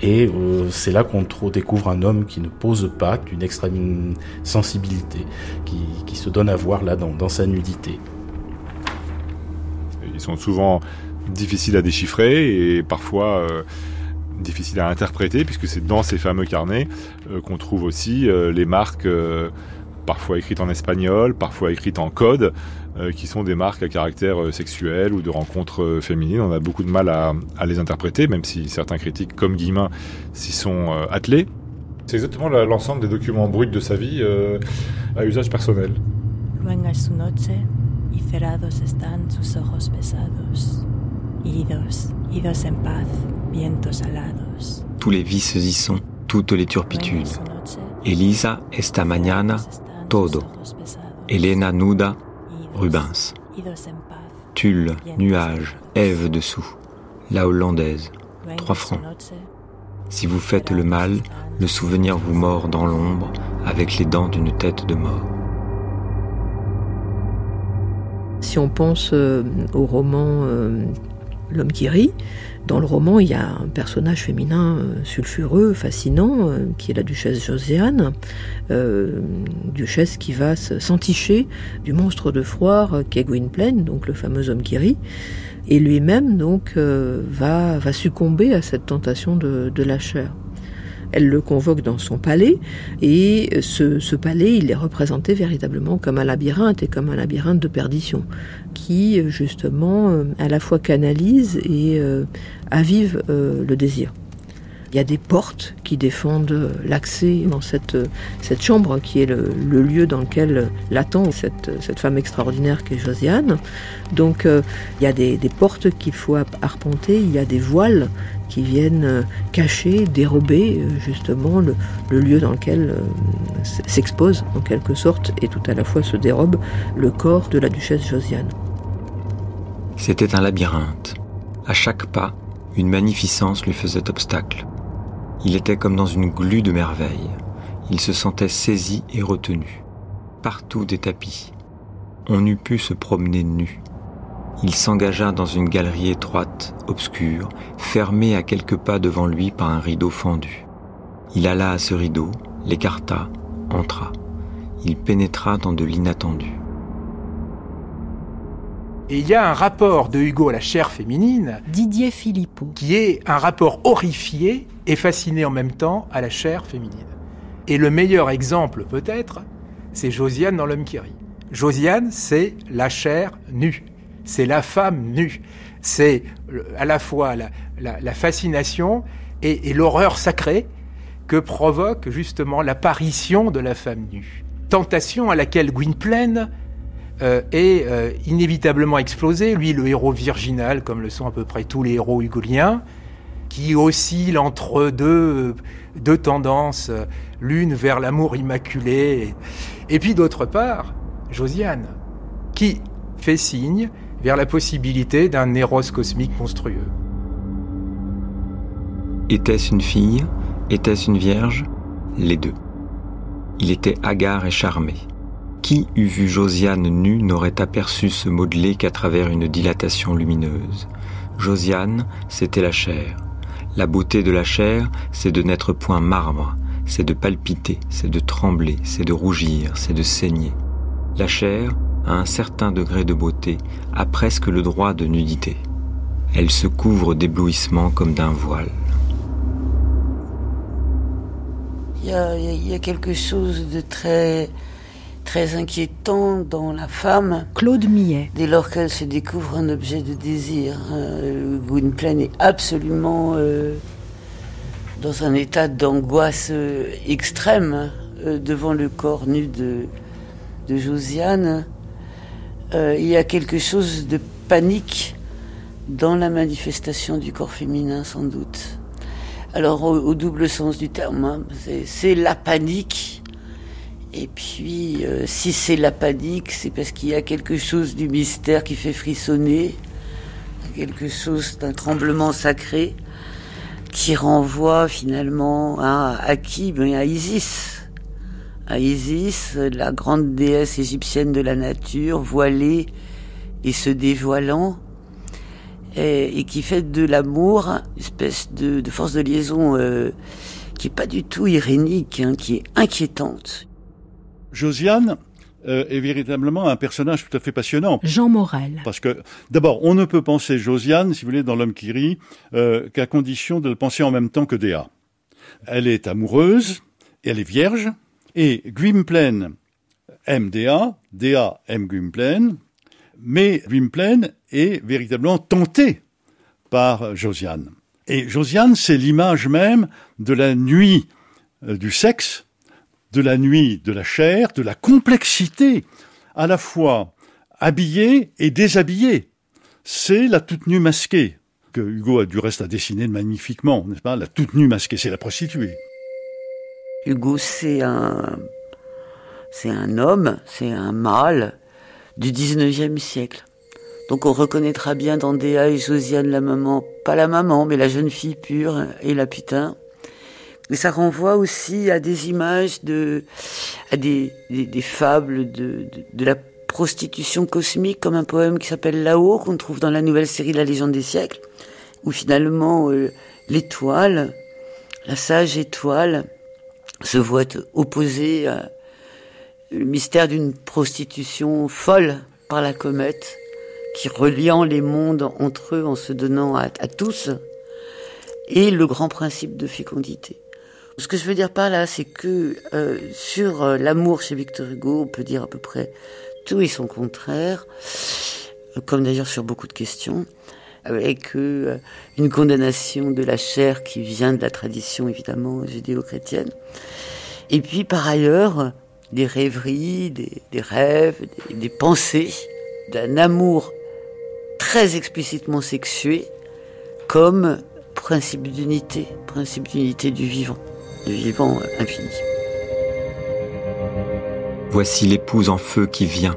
Et euh, c'est là qu'on découvre un homme qui ne pose pas, d'une extrême sensibilité, qui, qui, se donne à voir là dans, dans sa nudité. Ils sont souvent difficiles à déchiffrer et parfois euh, difficiles à interpréter puisque c'est dans ces fameux carnets qu'on trouve aussi les marques parfois écrites en espagnol, parfois écrites en code, euh, qui sont des marques à caractère euh, sexuel ou de rencontres euh, féminines. On a beaucoup de mal à, à les interpréter, même si certains critiques, comme Guillemin, s'y sont attelés. C'est exactement l'ensemble des documents bruts de sa vie à usage personnel. Luengas su noche y cerrados están sus ojos pesados. Idos, idos en paz, vientos alados. Tous les vices y sont, toutes les turpitudes. Elisa esta mañana todo. Elena nuda, Rubens. Tulle, nuage, Ève dessous. La hollandaise, trois francs. Si vous faites le mal, le souvenir vous mord dans l'ombre avec les dents d'une tête de mort. Si on pense euh, au roman euh, L'homme qui rit, dans le roman, il y a un personnage féminin euh, sulfureux, fascinant, euh, qui est la duchesse Josiane, euh, duchesse qui va s'enticher du monstre de euh, qu'est Gwynplaine, donc le fameux homme qui rit, et lui-même donc va, va succomber à cette tentation de, de la chair. Elle le convoque dans son palais et ce, palais, il est représenté véritablement comme un labyrinthe et comme un labyrinthe de perdition qui justement à la fois canalise et euh, avive euh, le désir. Il y a des portes qui défendent l'accès dans cette, cette chambre qui est le, lieu dans lequel l'attend cette, cette femme extraordinaire qui est Josiane. Donc euh, il y a des, des portes qu'il faut arpenter, il y a des voiles qui viennent cacher, dérober justement le, le lieu dans lequel s'expose en quelque sorte et tout à la fois se dérobe le corps de la duchesse Josiane. C'était un labyrinthe. À chaque pas, une magnificence lui faisait obstacle. Il était comme dans une glu de merveilles. Il se sentait saisi et retenu. Partout des tapis. On eût pu se promener nu. Il s'engagea dans une galerie étroite, obscure, fermée à quelques pas devant lui par un rideau fendu. Il alla à ce rideau, l'écarta, entra. Il pénétra dans de l'inattendu. Et il y a un rapport de Hugo à la chair féminine. Didier Philippot. Qui est un rapport horrifié et fasciné en même temps à la chair féminine. Et le meilleur exemple, peut-être, c'est Josiane dans L'homme qui rit. Josiane, c'est la chair nue. C'est la femme nue. C'est à la fois la, la, la fascination et, et l'horreur sacrée que provoque justement l'apparition de la femme nue. Tentation à laquelle Gwynplaine euh, est euh, inévitablement explosé. Lui, le héros virginal, comme le sont à peu près tous les héros hugoliens, qui oscille entre deux, deux tendances, l'une vers l'amour immaculé, et puis d'autre part, Josiane, qui fait signe vers la possibilité d'un éros cosmique monstrueux. Était-ce une fille? Était-ce une vierge? Les deux. Il était hagard et charmé. Qui eût vu Josiane nue n'aurait aperçu se modeler qu'à travers une dilatation lumineuse. Josiane, c'était la chair. La beauté de la chair, c'est de n'être point marbre, c'est de palpiter, c'est de trembler, c'est de rougir, c'est de saigner. La chair, à un certain degré de beauté, a presque le droit de nudité. Elle se couvre d'éblouissement comme d'un voile. Il a quelque chose de très très inquiétant dans la femme. Claude Millet. Dès lors qu'elle se découvre un objet de désir. Euh, Gwynplaine est absolument euh, dans un état d'angoisse euh, extrême euh, devant le corps nu de, de Josiane. Il y a quelque chose de panique dans la manifestation du corps féminin, sans doute. Alors, au, au double sens du terme, hein, c'est la panique. Et puis, euh, si c'est la panique, c'est parce qu'il y a quelque chose du mystère qui fait frissonner, quelque chose d'un tremblement sacré qui renvoie finalement à, à qui? Ben, À Isis. À Isis, la grande déesse égyptienne de la nature, voilée et se dévoilant, et, qui fait de l'amour une espèce de, de force de liaison euh, qui est pas du tout irénique, hein, qui est inquiétante. Josiane euh, est véritablement un personnage tout à fait passionnant. Jean Morel. Parce que, d'abord, on ne peut penser Josiane, si vous voulez, dans L'homme qui rit, euh, qu'à condition de le penser en même temps que Déa. Elle est amoureuse, et elle est vierge, et Gwynplaine aime Déa, Déa aime Gwynplaine, mais Gwynplaine est véritablement tenté par Josiane. Et Josiane, c'est l'image même de la nuit euh, du sexe, de la nuit de la chair, de la complexité, à la fois habillée et déshabillée. C'est la toute nue masquée, que Hugo a du reste à dessiner magnifiquement, n'est-ce pas? La toute nue masquée, c'est la prostituée. Hugo, c'est un, c'est un homme, c'est un mâle du 19e siècle. Donc on reconnaîtra bien dans Déa et Josiane la maman, pas la maman, mais la jeune fille pure et la putain. Et ça renvoie aussi à des images de, à des, des, des fables de, de, de la prostitution cosmique, comme un poème qui s'appelle Là-haut, qu'on trouve dans la nouvelle série La légende des siècles, où finalement euh, l'étoile, la sage étoile, se voit opposer à le mystère d'une prostitution folle par la comète, qui reliant les mondes entre eux en se donnant à tous, et le grand principe de fécondité. Ce que je veux dire par là, c'est que euh, sur euh, l'amour chez Victor Hugo, on peut dire à peu près tout et son contraire, euh, comme d'ailleurs sur beaucoup de questions, avec euh, une condamnation de la chair qui vient de la tradition évidemment judéo-chrétienne. Et puis par ailleurs, des rêveries, des, rêves, des pensées d'un amour très explicitement sexué comme principe d'unité, principe d'unité du vivant, du vivant infini. Voici l'épouse en feu qui vient.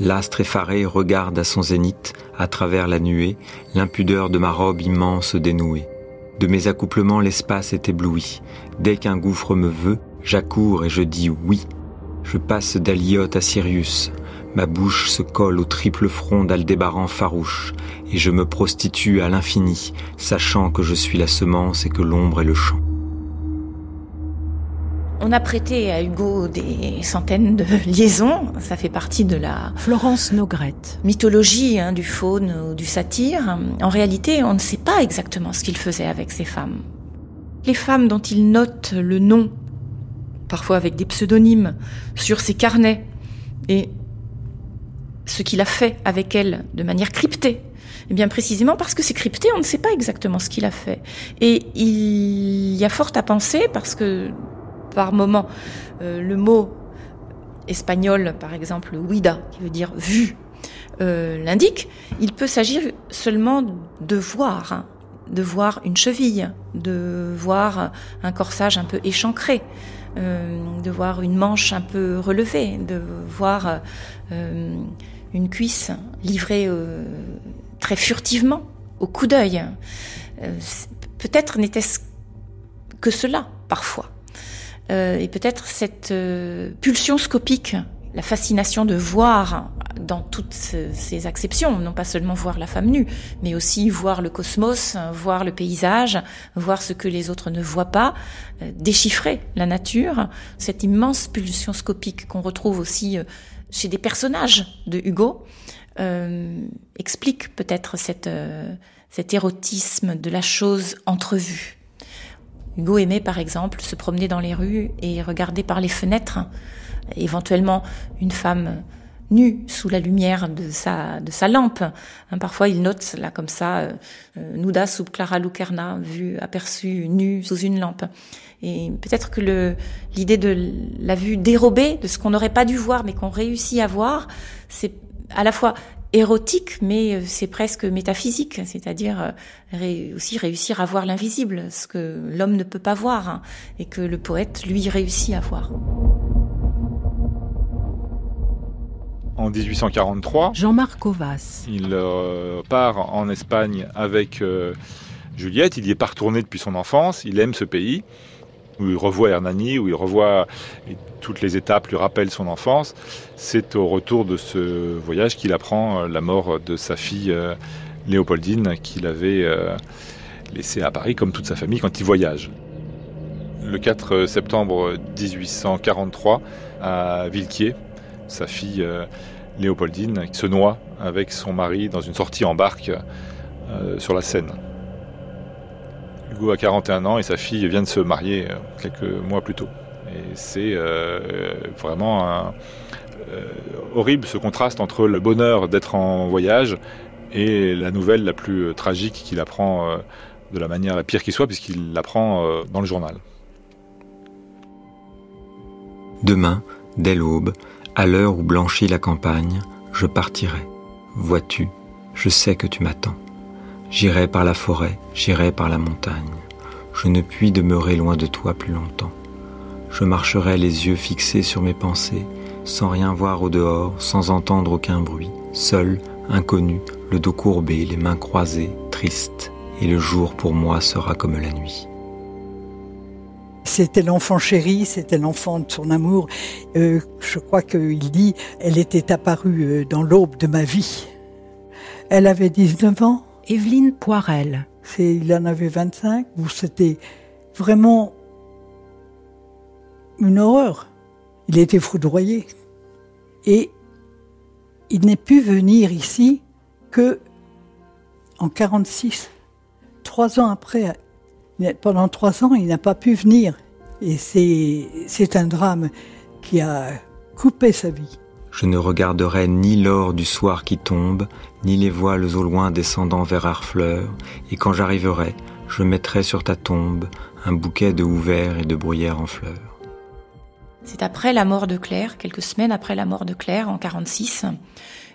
L'astre effaré regarde à son zénith, à travers la nuée, l'impudeur de ma robe immense dénouée. De mes accouplements l'espace est ébloui. Dès qu'un gouffre me veut, j'accours et je dis oui. Je passe d'Aliote à Sirius. Ma bouche se colle au triple front d'Aldébaran farouche, et je me prostitue à l'infini, sachant que je suis la semence et que l'ombre est le champ. On a prêté à Hugo des centaines de liaisons. Ça fait partie de la Florence Nogrette. mythologie hein, du faune ou du satyre. En réalité, on ne sait pas exactement ce qu'il faisait avec ces femmes. Les femmes dont il note le nom, parfois avec des pseudonymes, sur ses carnets, et ce qu'il a fait avec elles de manière cryptée. Eh bien précisément parce que c'est crypté, on ne sait pas exactement ce qu'il a fait. Et il y a fort à penser parce que par moment, euh, le mot espagnol, par exemple, huida, qui veut dire vu, euh, l'indique, il peut s'agir seulement de voir, hein, de voir une cheville, de voir un corsage un peu échancré, euh, de voir une manche un peu relevée, de voir une cuisse livrée très furtivement, au coup d'œil. Peut-être n'était-ce que cela, parfois. Euh, et peut-être cette euh, pulsion scopique, la fascination de voir dans toutes ce- ces acceptions, non pas seulement voir la femme nue, mais aussi voir le cosmos, voir le paysage, voir ce que les autres ne voient pas, euh, déchiffrer la nature, cette immense pulsion scopique qu'on retrouve aussi chez des personnages de Hugo, euh, explique peut-être cette, euh, cet érotisme de la chose entrevue Hugo aimait par exemple se promener dans les rues et regarder par les fenêtres, éventuellement une femme nue sous la lumière de sa, de sa lampe. Hein, parfois il note là comme ça, euh, euh, Nuda sub Clara Lucerna, vue aperçue nue sous une lampe. Et peut-être que l'idée de la vue dérobée, de ce qu'on n'aurait pas dû voir mais qu'on réussit à voir, c'est à la fois érotique, mais euh, c'est presque métaphysique, c'est-à-dire euh, aussi réussir à voir l'invisible, ce que l'homme ne peut pas voir, hein, et que le poète, lui, réussit à voir. En 1843, Jean-Marc Ovas. Il euh, part en Espagne avec Juliette. Il y est pas retourné depuis son enfance. Il aime ce pays où il revoit Hernani, où il revoit toutes les étapes lui rappellent son enfance. C'est au retour de ce voyage qu'il apprend euh, la mort de sa fille euh, Léopoldine qu'il avait euh, laissée à Paris comme toute sa famille quand il voyage. Le 4 septembre 1843, à Villequier, sa fille Léopoldine se noie avec son mari dans une sortie en barque sur la Seine. Hugo a 41 ans et sa fille vient de se marier euh, quelques mois plus tôt. Et c'est euh, vraiment euh, horrible ce contraste entre le bonheur d'être en voyage et la nouvelle la plus tragique qu'il apprend de la manière la pire qui soit, puisqu'il l'apprend dans le journal. Demain, dès l'aube, à l'heure où blanchit la campagne, je partirai. Vois-tu, je sais que tu m'attends. J'irai par la forêt, j'irai par la montagne. Je ne puis demeurer loin de toi plus longtemps. Je marcherai les yeux fixés sur mes pensées, sans rien voir au dehors, sans entendre aucun bruit, seul, inconnu, le dos courbé, les mains croisées, triste, et le jour pour moi sera comme la nuit. C'était l'enfant chéri, c'était l'enfant de son amour. Euh, je crois qu'il dit, elle était apparue euh, dans l'aube de ma vie. Elle avait 19 ans, Evelyne Poirel. il en avait 25, c'était vraiment une horreur. Il était foudroyé. Et il n'est pu venir ici que en 46, trois ans après. Pendant trois ans, il n'a pas pu venir. Et c'est un drame qui a coupé sa vie. Je ne regarderai ni l'or du soir qui tombe, ni les voiles au loin descendant vers Harfleur, et quand j'arriverai, je mettrai sur ta tombe un bouquet de houverts et de bruyères en fleurs. C'est après la mort de Claire, quelques semaines après la mort de Claire, en 46,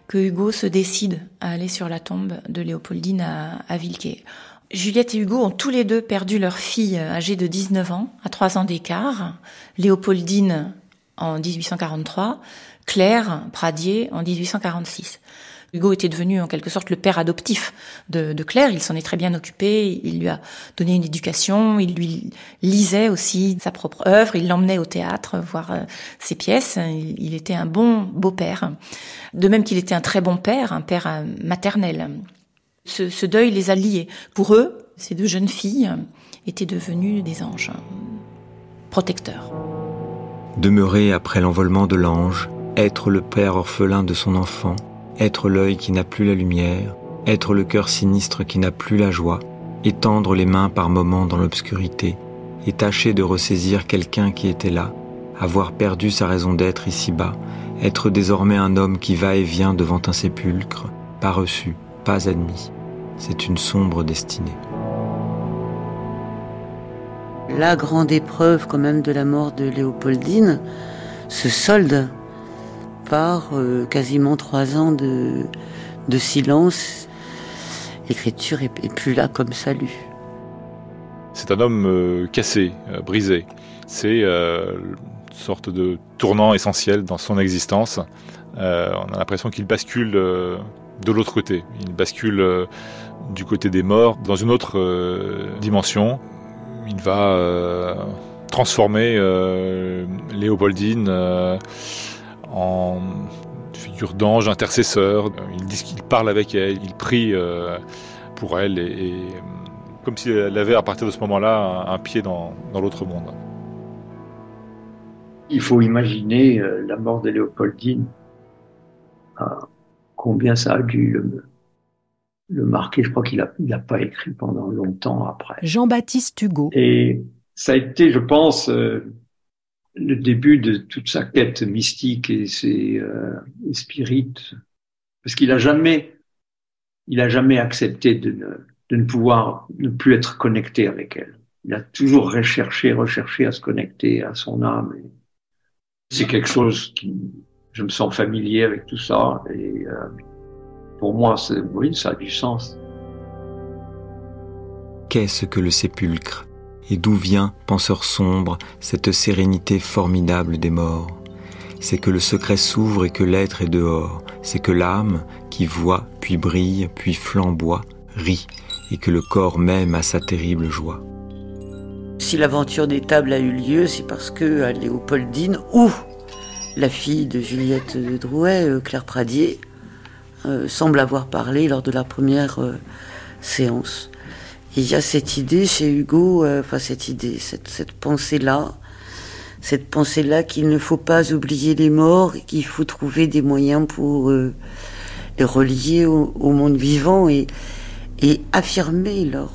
que Hugo se décide à aller sur la tombe de Léopoldine à, à. Juliette et Hugo ont tous les deux perdu leur fille âgée de 19 ans, à 3 ans d'écart. Léopoldine en 1843, Claire Pradier en 1846. Hugo était devenu en quelque sorte le père adoptif de, Claire, il s'en est très bien occupé, il lui a donné une éducation, il lui lisait aussi sa propre œuvre, il l'emmenait au théâtre voir euh, ses pièces, il, était un bon beau-père, de même qu'il était un très bon père, un père euh, maternel. Ce, ce deuil les a liés. Pour eux, ces deux jeunes filles étaient devenues des anges protecteurs. Demeurer après l'envolement de l'ange, être le père orphelin de son enfant, être l'œil qui n'a plus la lumière, être le cœur sinistre qui n'a plus la joie, étendre les mains par moments dans l'obscurité, et tâcher de ressaisir quelqu'un qui était là, avoir perdu sa raison d'être ici-bas, être désormais un homme qui va et vient devant un sépulcre, pas reçu, pas admis. C'est une sombre destinée. La grande épreuve quand même de la mort de Léopoldine se solde euh, quasiment trois ans de, de silence. L'écriture est, plus là comme salut. C'est un homme euh, cassé, euh, brisé. C'est une sorte de tournant essentiel dans son existence. on a l'impression qu'il bascule de l'autre côté. Il bascule du côté des morts dans une autre dimension. Il va transformer Léopoldine en figure d'ange intercesseur. Ils disent qu'il parle avec elle, il prie euh, pour elle, et, comme s'il avait à partir de ce moment-là un, pied dans, l'autre monde. Il faut imaginer euh, la mort de Léopoldine, ah, combien ça a dû le, le marquer. Je crois qu'il n'a a pas écrit pendant longtemps après. Jean-Baptiste Hugo. Et ça a été, je pense, euh, le début de toute sa quête mystique et ses euh, spirites, parce qu'il a jamais, il a jamais accepté de ne, de ne pouvoir ne plus être connecté avec elle. Il a toujours recherché, recherché à se connecter à son âme. C'est quelque chose qui, je me sens familier avec tout ça et euh, pour moi, oui, ça a du sens. Qu'est-ce que le sépulcre? Et d'où vient, penseur sombre, cette sérénité formidable des morts? C'est que le secret s'ouvre et que l'être est dehors. C'est que l'âme, qui voit, puis brille, puis flamboie, rit, et que le corps même a sa terrible joie. Si l'aventure des tables a eu lieu, c'est parce que à Léopoldine, ou la fille de Juliette de Drouet, euh, Claire Pradier, euh, semble avoir parlé lors de la première euh, séance. Il y a cette idée chez Hugo, enfin cette idée, cette, pensée-là, cette pensée-là qu'il ne faut pas oublier les morts, qu'il faut trouver des moyens pour les relier au, monde vivant et, affirmer leur,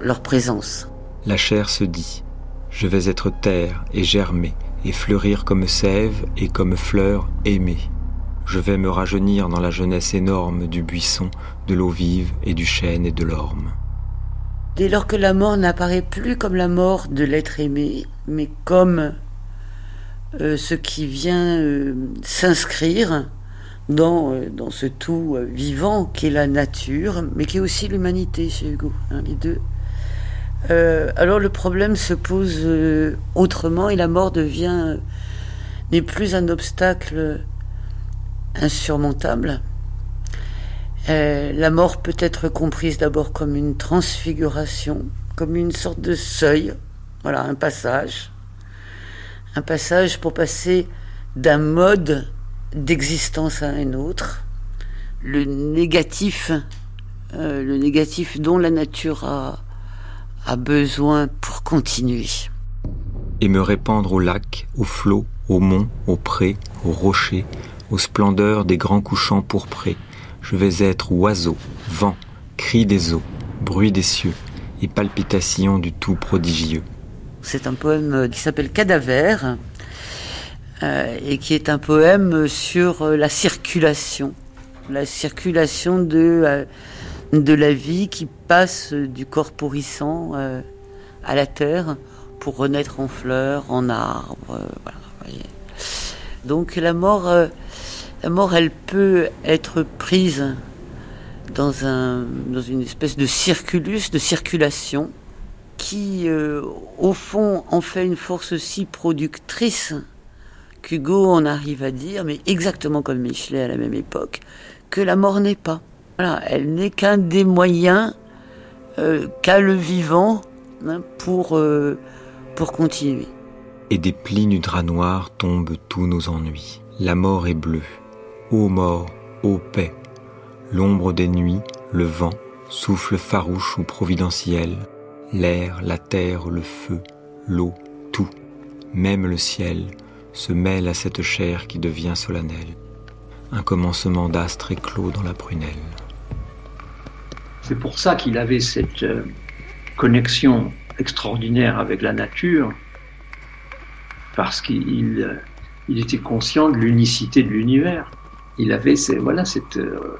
leur présence. La chair se dit, je vais être terre et germer et fleurir comme sève et comme fleur aimée. Je vais me rajeunir dans la jeunesse énorme du buisson, de l'eau vive et du chêne et de l'orme. Dès lors que la mort n'apparaît plus comme la mort de l'être aimé, mais comme euh, ce qui vient euh, s'inscrire dans, euh, dans ce tout vivant qu'est la nature, mais qui est aussi l'humanité chez Hugo, hein, les deux alors le problème se pose autrement et la mort devient n'est plus un obstacle insurmontable. Euh, la mort peut être comprise d'abord comme une transfiguration, comme une sorte de seuil, voilà, un passage, un passage pour passer d'un mode d'existence à un autre, le négatif, le négatif dont la nature a besoin pour continuer. Et me répandre au lac, aux flots, aux monts, aux prés, aux rochers, aux splendeurs des grands couchants pourprés. Je vais être oiseau, vent, cri des eaux, bruit des cieux et palpitation du tout prodigieux. C'est un poème qui s'appelle Cadaver euh, et qui est un poème sur la circulation, la circulation de euh, de la vie qui passe du corps pourrissant euh, à la terre pour renaître en fleurs, en arbres. Euh, Donc la mort, euh, la mort, elle peut être prise dans, un, dans une espèce de circulus, de circulation, qui, au fond, en fait une force si productrice qu'Hugo en arrive à dire, mais exactement comme Michelet à la même époque, que la mort n'est pas elle n'est qu'un des moyens euh, qu'a le vivant hein, pour, euh, pour continuer. Et des plis du drap noir tombent tous nos ennuis. La mort est bleue. Ô mort, ô paix. L'ombre des nuits, le vent, souffle farouche ou providentiel. L'air, la terre, le feu, l'eau, tout, même le ciel, se mêle à cette chair qui devient solennelle. Un commencement d'astre éclos dans la prunelle. C'est pour ça qu'il avait cette euh, connexion extraordinaire avec la nature, parce qu'il euh, était conscient de l'unicité de l'univers. Il avait voilà, cette euh,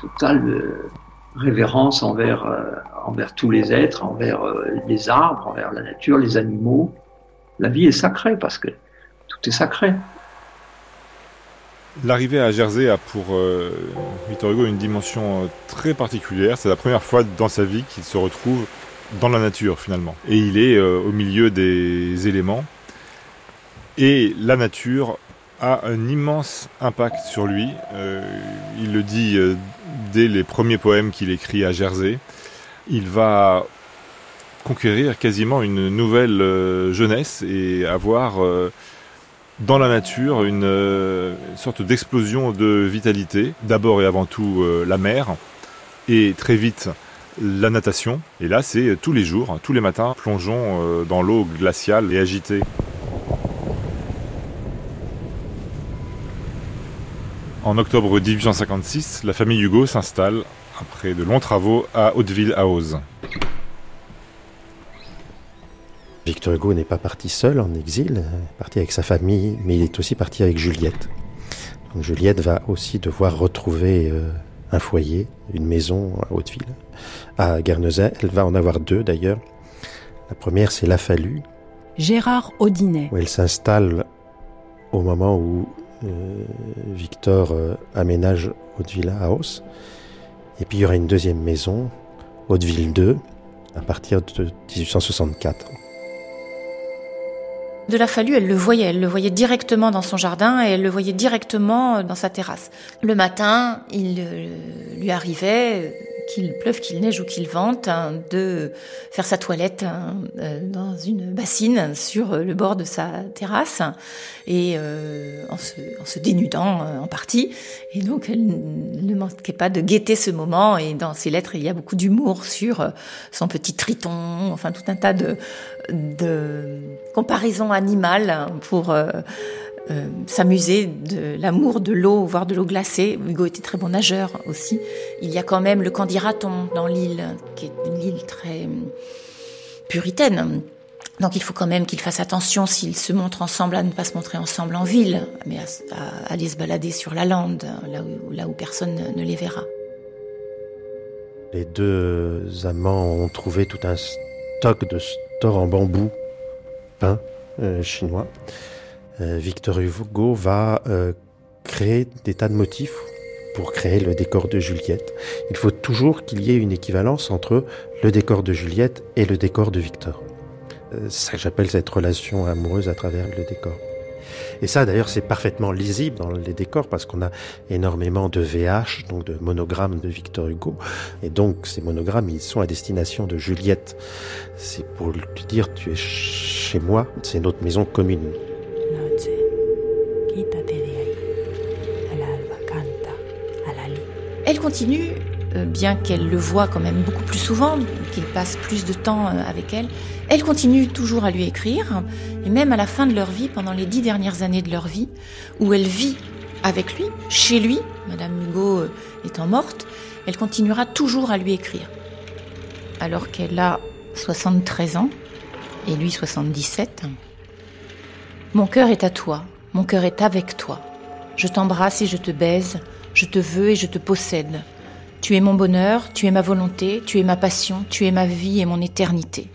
totale révérence envers, envers tous les êtres, envers les arbres, envers la nature, les animaux. La vie est sacrée parce que tout est sacré. L'arrivée à Jersey a pour euh, Victor Hugo une dimension euh, très particulière. C'est la première fois dans sa vie qu'il se retrouve dans la nature finalement. Et il est euh, au milieu des éléments. Et la nature a un immense impact sur lui. il le dit dès les premiers poèmes qu'il écrit à Jersey. Il va conquérir quasiment une nouvelle jeunesse et avoir dans la nature une, euh, sorte d'explosion de vitalité. D'abord et avant tout euh, la mer et très vite la natation. Et là, c'est tous les jours, tous les matins, plongeons euh, dans l'eau glaciale et agitée. En octobre 1856, la famille Hugo s'installe, après de longs travaux, à Hauteville-Haute. Victor Hugo n'est pas parti seul en exil, il est parti avec sa famille, mais il est aussi parti avec Juliette. Donc Juliette va aussi devoir retrouver euh, un foyer, une maison à Hauteville, à Guernesey. Elle va en avoir deux d'ailleurs. La première, c'est La Fallu. Gérard Audinet. Où elle s'installe au moment où Victor euh, aménage Hauteville House. Et puis il y aura une deuxième maison, Hauteville 2, à partir de 1864. De la Fallu, elle le voyait, elle le voyait directement dans son jardin et elle le voyait directement dans sa terrasse. Le matin, il euh, lui arrivait qu'il pleuve, qu'il neige ou qu'il vente, hein, de faire sa toilette hein, euh, dans une bassine sur le bord de sa terrasse et euh, en, se, dénudant euh, en partie. Et donc elle ne manquait pas de guetter ce moment. Et dans ses lettres, il y a beaucoup d'humour sur son petit triton, enfin tout un tas de, comparaisons animales pour euh, s'amuser de l'amour de l'eau, voire de l'eau glacée. Hugo était très bon nageur aussi. Il y a quand même le Candiraton dans l'île, qui est une île très hum, puritaine. Donc il faut quand même qu'ils fassent attention s'ils se montrent ensemble à ne pas se montrer ensemble en ville, mais à, aller se balader sur la lande, là où, là où personne ne les verra. Les deux amants ont trouvé tout un stock de stores en bambou peint euh, chinois. Euh, Victor Hugo va euh, créer des tas de motifs pour créer le décor de Juliette. Il faut toujours qu'il y ait une équivalence entre le décor de Juliette et le décor de Victor. Euh, ça j'appelle cette relation amoureuse à travers le décor. Et ça, d'ailleurs, c'est parfaitement lisible dans les décors parce qu'on a énormément de VH, donc de monogrammes de Victor Hugo. Et donc, ces monogrammes, ils sont à destination de Juliette. C'est pour lui dire, tu es chez moi, c'est notre maison commune. Elle continue, euh, bien qu'elle le voit quand même beaucoup plus souvent, qu'il passe plus de temps euh, avec elle, elle continue toujours à lui écrire, et même à la fin de leur vie, pendant les dix dernières années de leur vie, où elle vit avec lui, chez lui, Madame Hugo euh, étant morte, elle continuera toujours à lui écrire. Alors qu'elle a 73 ans, et lui 77. Mon cœur est à toi, mon cœur est avec toi. Je t'embrasse et je te baise, je te veux et je te possède. Tu es mon bonheur, tu es ma volonté, tu es ma passion, tu es ma vie et mon éternité.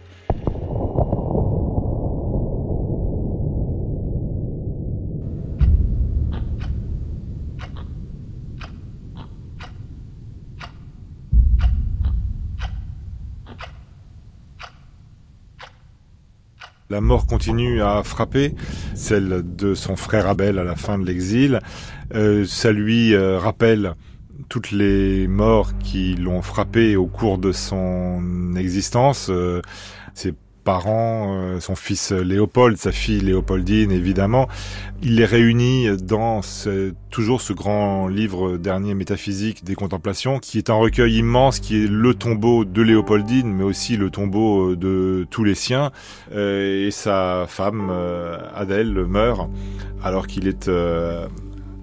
La mort continue à frapper, celle de son frère Abel à la fin de l'exil. Euh, ça lui euh, rappelle toutes les morts qui l'ont frappé au cours de son existence. Euh, parents, euh, son fils Léopold, sa fille Léopoldine évidemment. Il les réunit dans toujours ce grand livre dernier métaphysique des contemplations, qui est un recueil immense, qui est le tombeau de Léopoldine, mais aussi le tombeau euh, de tous les siens. Euh, et sa femme, Adèle, meurt alors qu'il est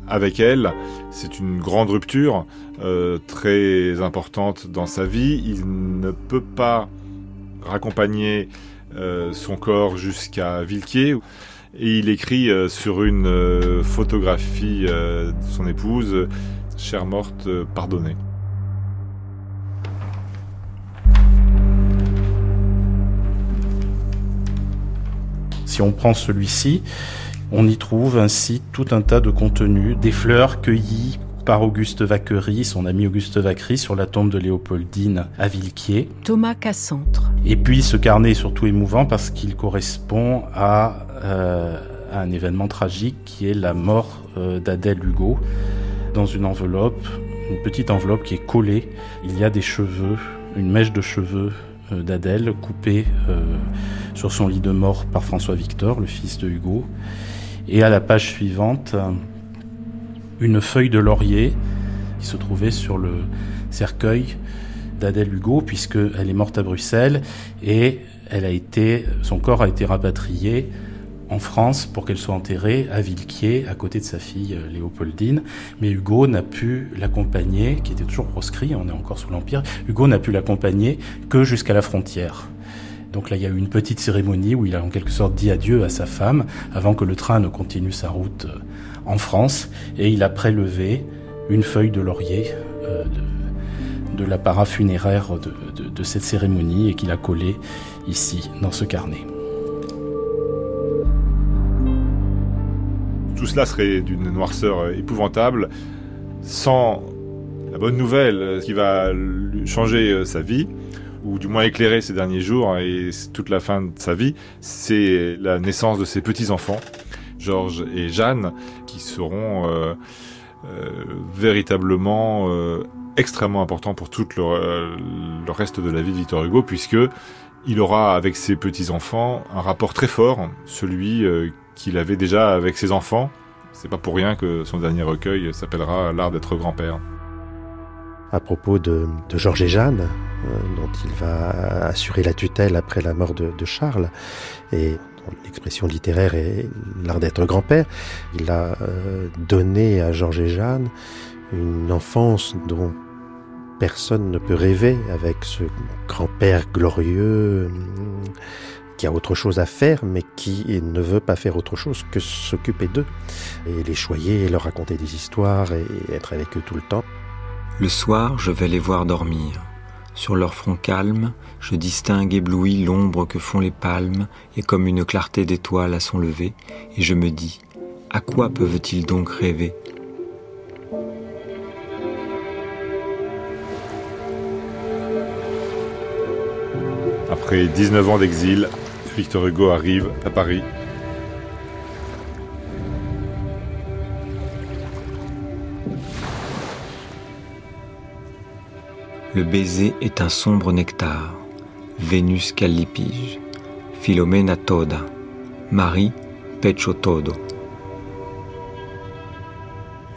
avec elle. C'est une grande rupture très importante dans sa vie. Il ne peut pas raccompagner euh, son corps jusqu'à Villequier. Et il écrit euh, sur une euh, photographie de son épouse, chère morte, pardonnée. Si on prend celui-ci, on y trouve ainsi tout un tas de contenus, des fleurs cueillies par Auguste Vacquerie, son ami Auguste Vacquerie, sur la tombe de Léopoldine à Villequier. Thomas Cassantre. Et puis ce carnet est surtout émouvant parce qu'il correspond à, euh, un événement tragique qui est la mort euh, d'Adèle Hugo. Dans une enveloppe, une petite enveloppe qui est collée, il y a des cheveux, une mèche de cheveux euh, d'Adèle coupée sur son lit de mort par François Victor, le fils de Hugo. Et à la page suivante, une feuille de laurier qui se trouvait sur le cercueil d'Adèle Hugo, puisqu'elle est morte à Bruxelles et elle a été, son corps a été rapatrié en France pour qu'elle soit enterrée à Villequier, à côté de sa fille euh, Léopoldine. Mais Hugo n'a pu l'accompagner, qui était toujours proscrit, on est encore sous l'Empire, Hugo n'a pu l'accompagner que jusqu'à la frontière. Donc là, il y a eu une petite cérémonie où il a en quelque sorte dit adieu à sa femme avant que le train ne continue sa route euh, en France. Et il a prélevé une feuille de laurier euh, de, l'apparat funéraire de, cette cérémonie et qu'il a collé ici, dans ce carnet. Tout cela serait d'une noirceur épouvantable sans la bonne nouvelle qui va changer sa vie ou du moins éclairer ses derniers jours et toute la fin de sa vie, c'est la naissance de ses petits-enfants, Georges et Jeanne, qui seront euh, euh, véritablement euh, extrêmement importants pour tout le, reste de la vie de Victor Hugo, puisque il aura avec ses petits-enfants un rapport très fort, celui qu'il avait déjà avec ses enfants. C'est pas pour rien que son dernier recueil s'appellera L'art d'être grand-père à propos de, Georges et Jeanne, dont il va assurer la tutelle après la mort de, Charles. Et l'expression littéraire est l'art d'être grand-père. Il a euh, donné à Georges et Jeanne une enfance dont personne ne peut rêver avec ce grand-père glorieux qui a autre chose à faire, mais qui ne veut pas faire autre chose que s'occuper d'eux, et les choyer, leur raconter des histoires, et être avec eux tout le temps. Le soir, je vais les voir dormir. Sur leur front calme, je distingue ébloui l'ombre que font les palmes et comme une clarté d'étoiles à son lever, et je me dis, à quoi peuvent-ils donc rêver? Après 19 ans d'exil, Victor Hugo arrive à Paris Le baiser est un sombre nectar. Vénus callipige. Philomena toda. Marie pecho todo.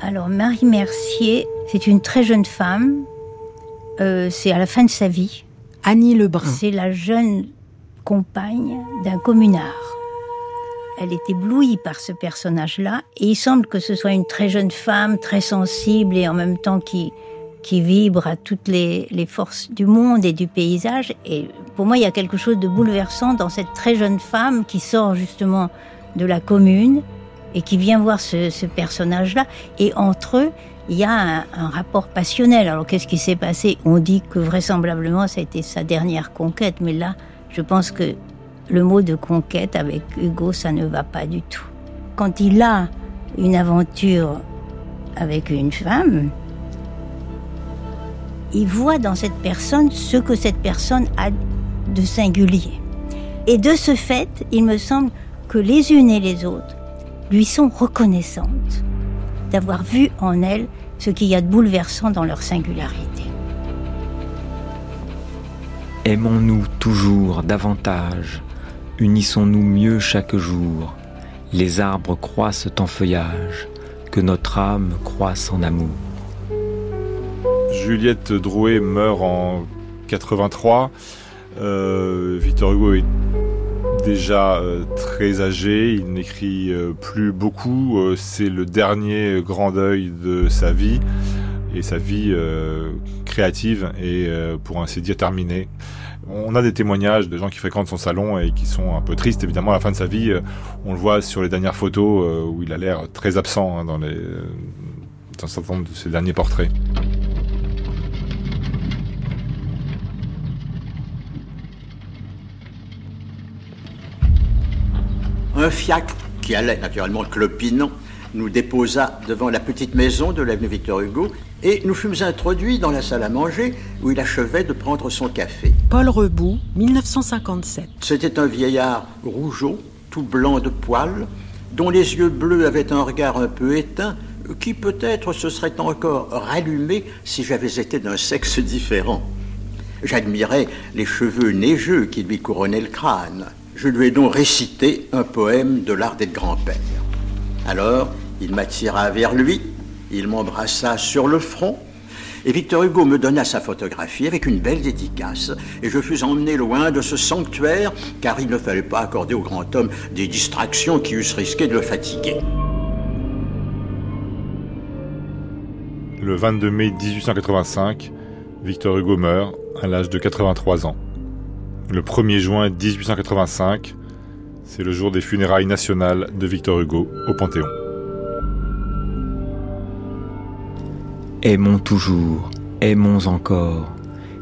Alors Marie Mercier, c'est une très jeune femme. Euh, c'est à la fin de sa vie. Annie Lebrun. C'est la jeune compagne d'un communard. Elle est éblouie par ce personnage-là et il semble que ce soit une très jeune femme, très sensible et en même temps qui, qui vibre à toutes les, forces du monde et du paysage. Et pour moi, il y a quelque chose de bouleversant dans cette très jeune femme qui sort justement de la commune et qui vient voir ce, personnage-là. Et entre eux, il y a un, rapport passionnel. Alors qu'est-ce qui s'est passé? On dit que vraisemblablement ça a été sa dernière conquête, mais là, je pense que le mot de conquête avec Hugo, ça ne va pas du tout. Quand il a une aventure avec une femme, il voit dans cette personne ce que cette personne a de singulier. Et de ce fait, il me semble que les unes et les autres lui sont reconnaissantes d'avoir vu en elle ce qu'il y a de bouleversant dans leur singularité. Aimons-nous toujours davantage, unissons-nous mieux chaque jour, les arbres croissent en feuillage, que notre âme croisse en amour. Juliette Drouet meurt en 83. Euh, Victor Hugo est déjà euh, très âgé, il n'écrit euh, plus beaucoup, c'est le dernier grand deuil de sa vie et sa vie créative est pour ainsi dire terminée. On a des témoignages de gens qui fréquentent son salon et qui sont un peu tristes évidemment à la fin de sa vie. On le voit sur les dernières photos où il a l'air très absent hein, dans, dans un certain nombre de ses derniers portraits. Un fiacre, qui allait naturellement clopinant, nous déposa devant la petite maison de l'avenue Victor Hugo et nous fûmes introduits dans la salle à manger où il achevait de prendre son café. Paul Rebout, 1957. C'était un vieillard rougeau, tout blanc de poils, dont les yeux bleus avaient un regard un peu éteint, qui peut-être se serait encore rallumé si j'avais été d'un sexe différent. J'admirais les cheveux neigeux qui lui couronnaient le crâne, je lui ai donc récité un poème de l'art d'être grand-père. Alors, il m'attira vers lui, il m'embrassa sur le front, et Victor Hugo me donna sa photographie avec une belle dédicace, et je fus emmené loin de ce sanctuaire, car il ne fallait pas accorder au grand homme des distractions qui eussent risqué de le fatiguer. Le 22 mai 1885, Victor Hugo meurt à l'âge de 83 ans. Le 1er juin 1885, c'est le jour des funérailles nationales de Victor Hugo au Panthéon. Aimons toujours, aimons encore.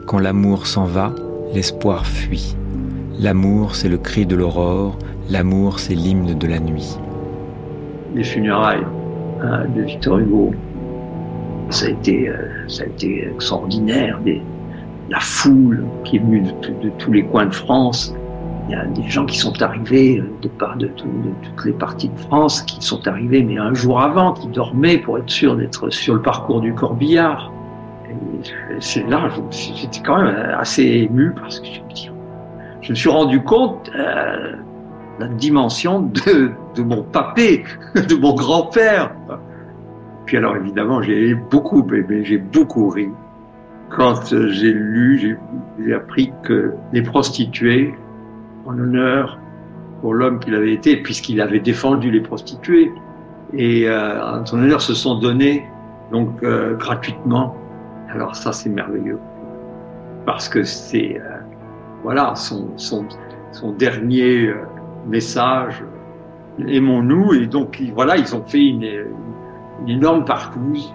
Quand l'amour s'en va, l'espoir fuit. L'amour, c'est le cri de l'aurore, l'amour, c'est l'hymne de la nuit. Les funérailles hein, de Victor Hugo, ça a été, euh, ça a été extraordinaire. La foule qui est venue de, tous les coins de France. Il y a des gens qui sont arrivés de, part de, toutes les parties de France, qui sont arrivés mais un jour avant, qui dormaient pour être sûrs d'être sur le parcours du Corbillard. C'est là, j'étais quand même assez ému parce que je me, suis rendu compte euh, la dimension de, de mon papé, de mon grand-père. Puis alors évidemment, j'ai beaucoup j'ai beaucoup ri. Quand euh, j'ai lu, j'ai appris que les prostituées, en honneur pour l'homme qu'il avait été, puisqu'il avait défendu les prostituées, et euh, en son honneur se sont données donc euh, gratuitement. Alors ça, c'est merveilleux, parce que c'est euh, voilà son, son, son dernier euh, message. Aimons-nous, et donc voilà, ils ont fait une, une énorme partouze,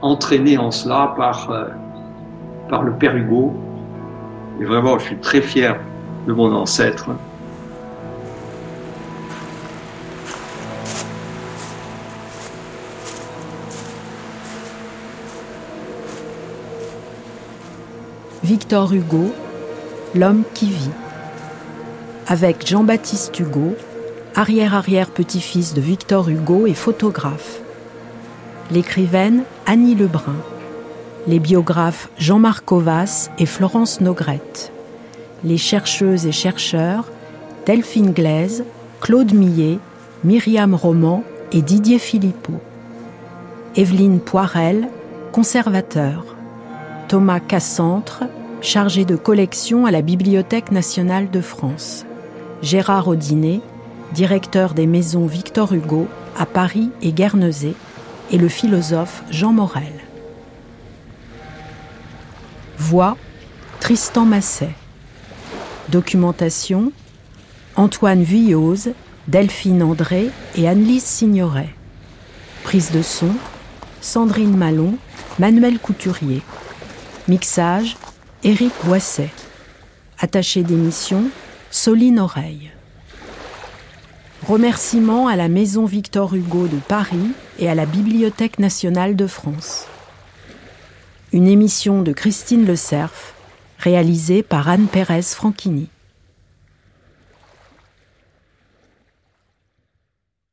entraînée en cela par, euh, par le père Hugo. Et vraiment, je suis très fier de mon ancêtre. Victor Hugo, L'homme qui vit. Avec Jean-Baptiste Hugo, arrière-arrière-petit-fils de Victor Hugo et photographe. L'écrivaine Annie Lebrun. Les biographes Jean-Marc Covas et Florence Nogrette. Les chercheuses et chercheurs Delphine Glaise, Claude Millet, Myriam Roman et Didier Philippot. Evelyne Poirel, conservateur. Thomas Cassantre, chargé de collection à la Bibliothèque nationale de France. Gérard Audinet, directeur des maisons Victor Hugo à Paris et Guernesey, et le philosophe Jean Morel. Voix Tristan Masset. Documentation Antoine Vuillose, Delphine André et Annelise Signoret. Prise de son Sandrine Malon, Manuel Couturier. Mixage Éric Boisset. Attaché d'émission Soline Oreille. Remerciements à la Maison Victor Hugo de Paris et à la Bibliothèque nationale de France. Une émission de Christine Le Cerf, réalisée par Anne Pérez Franchini.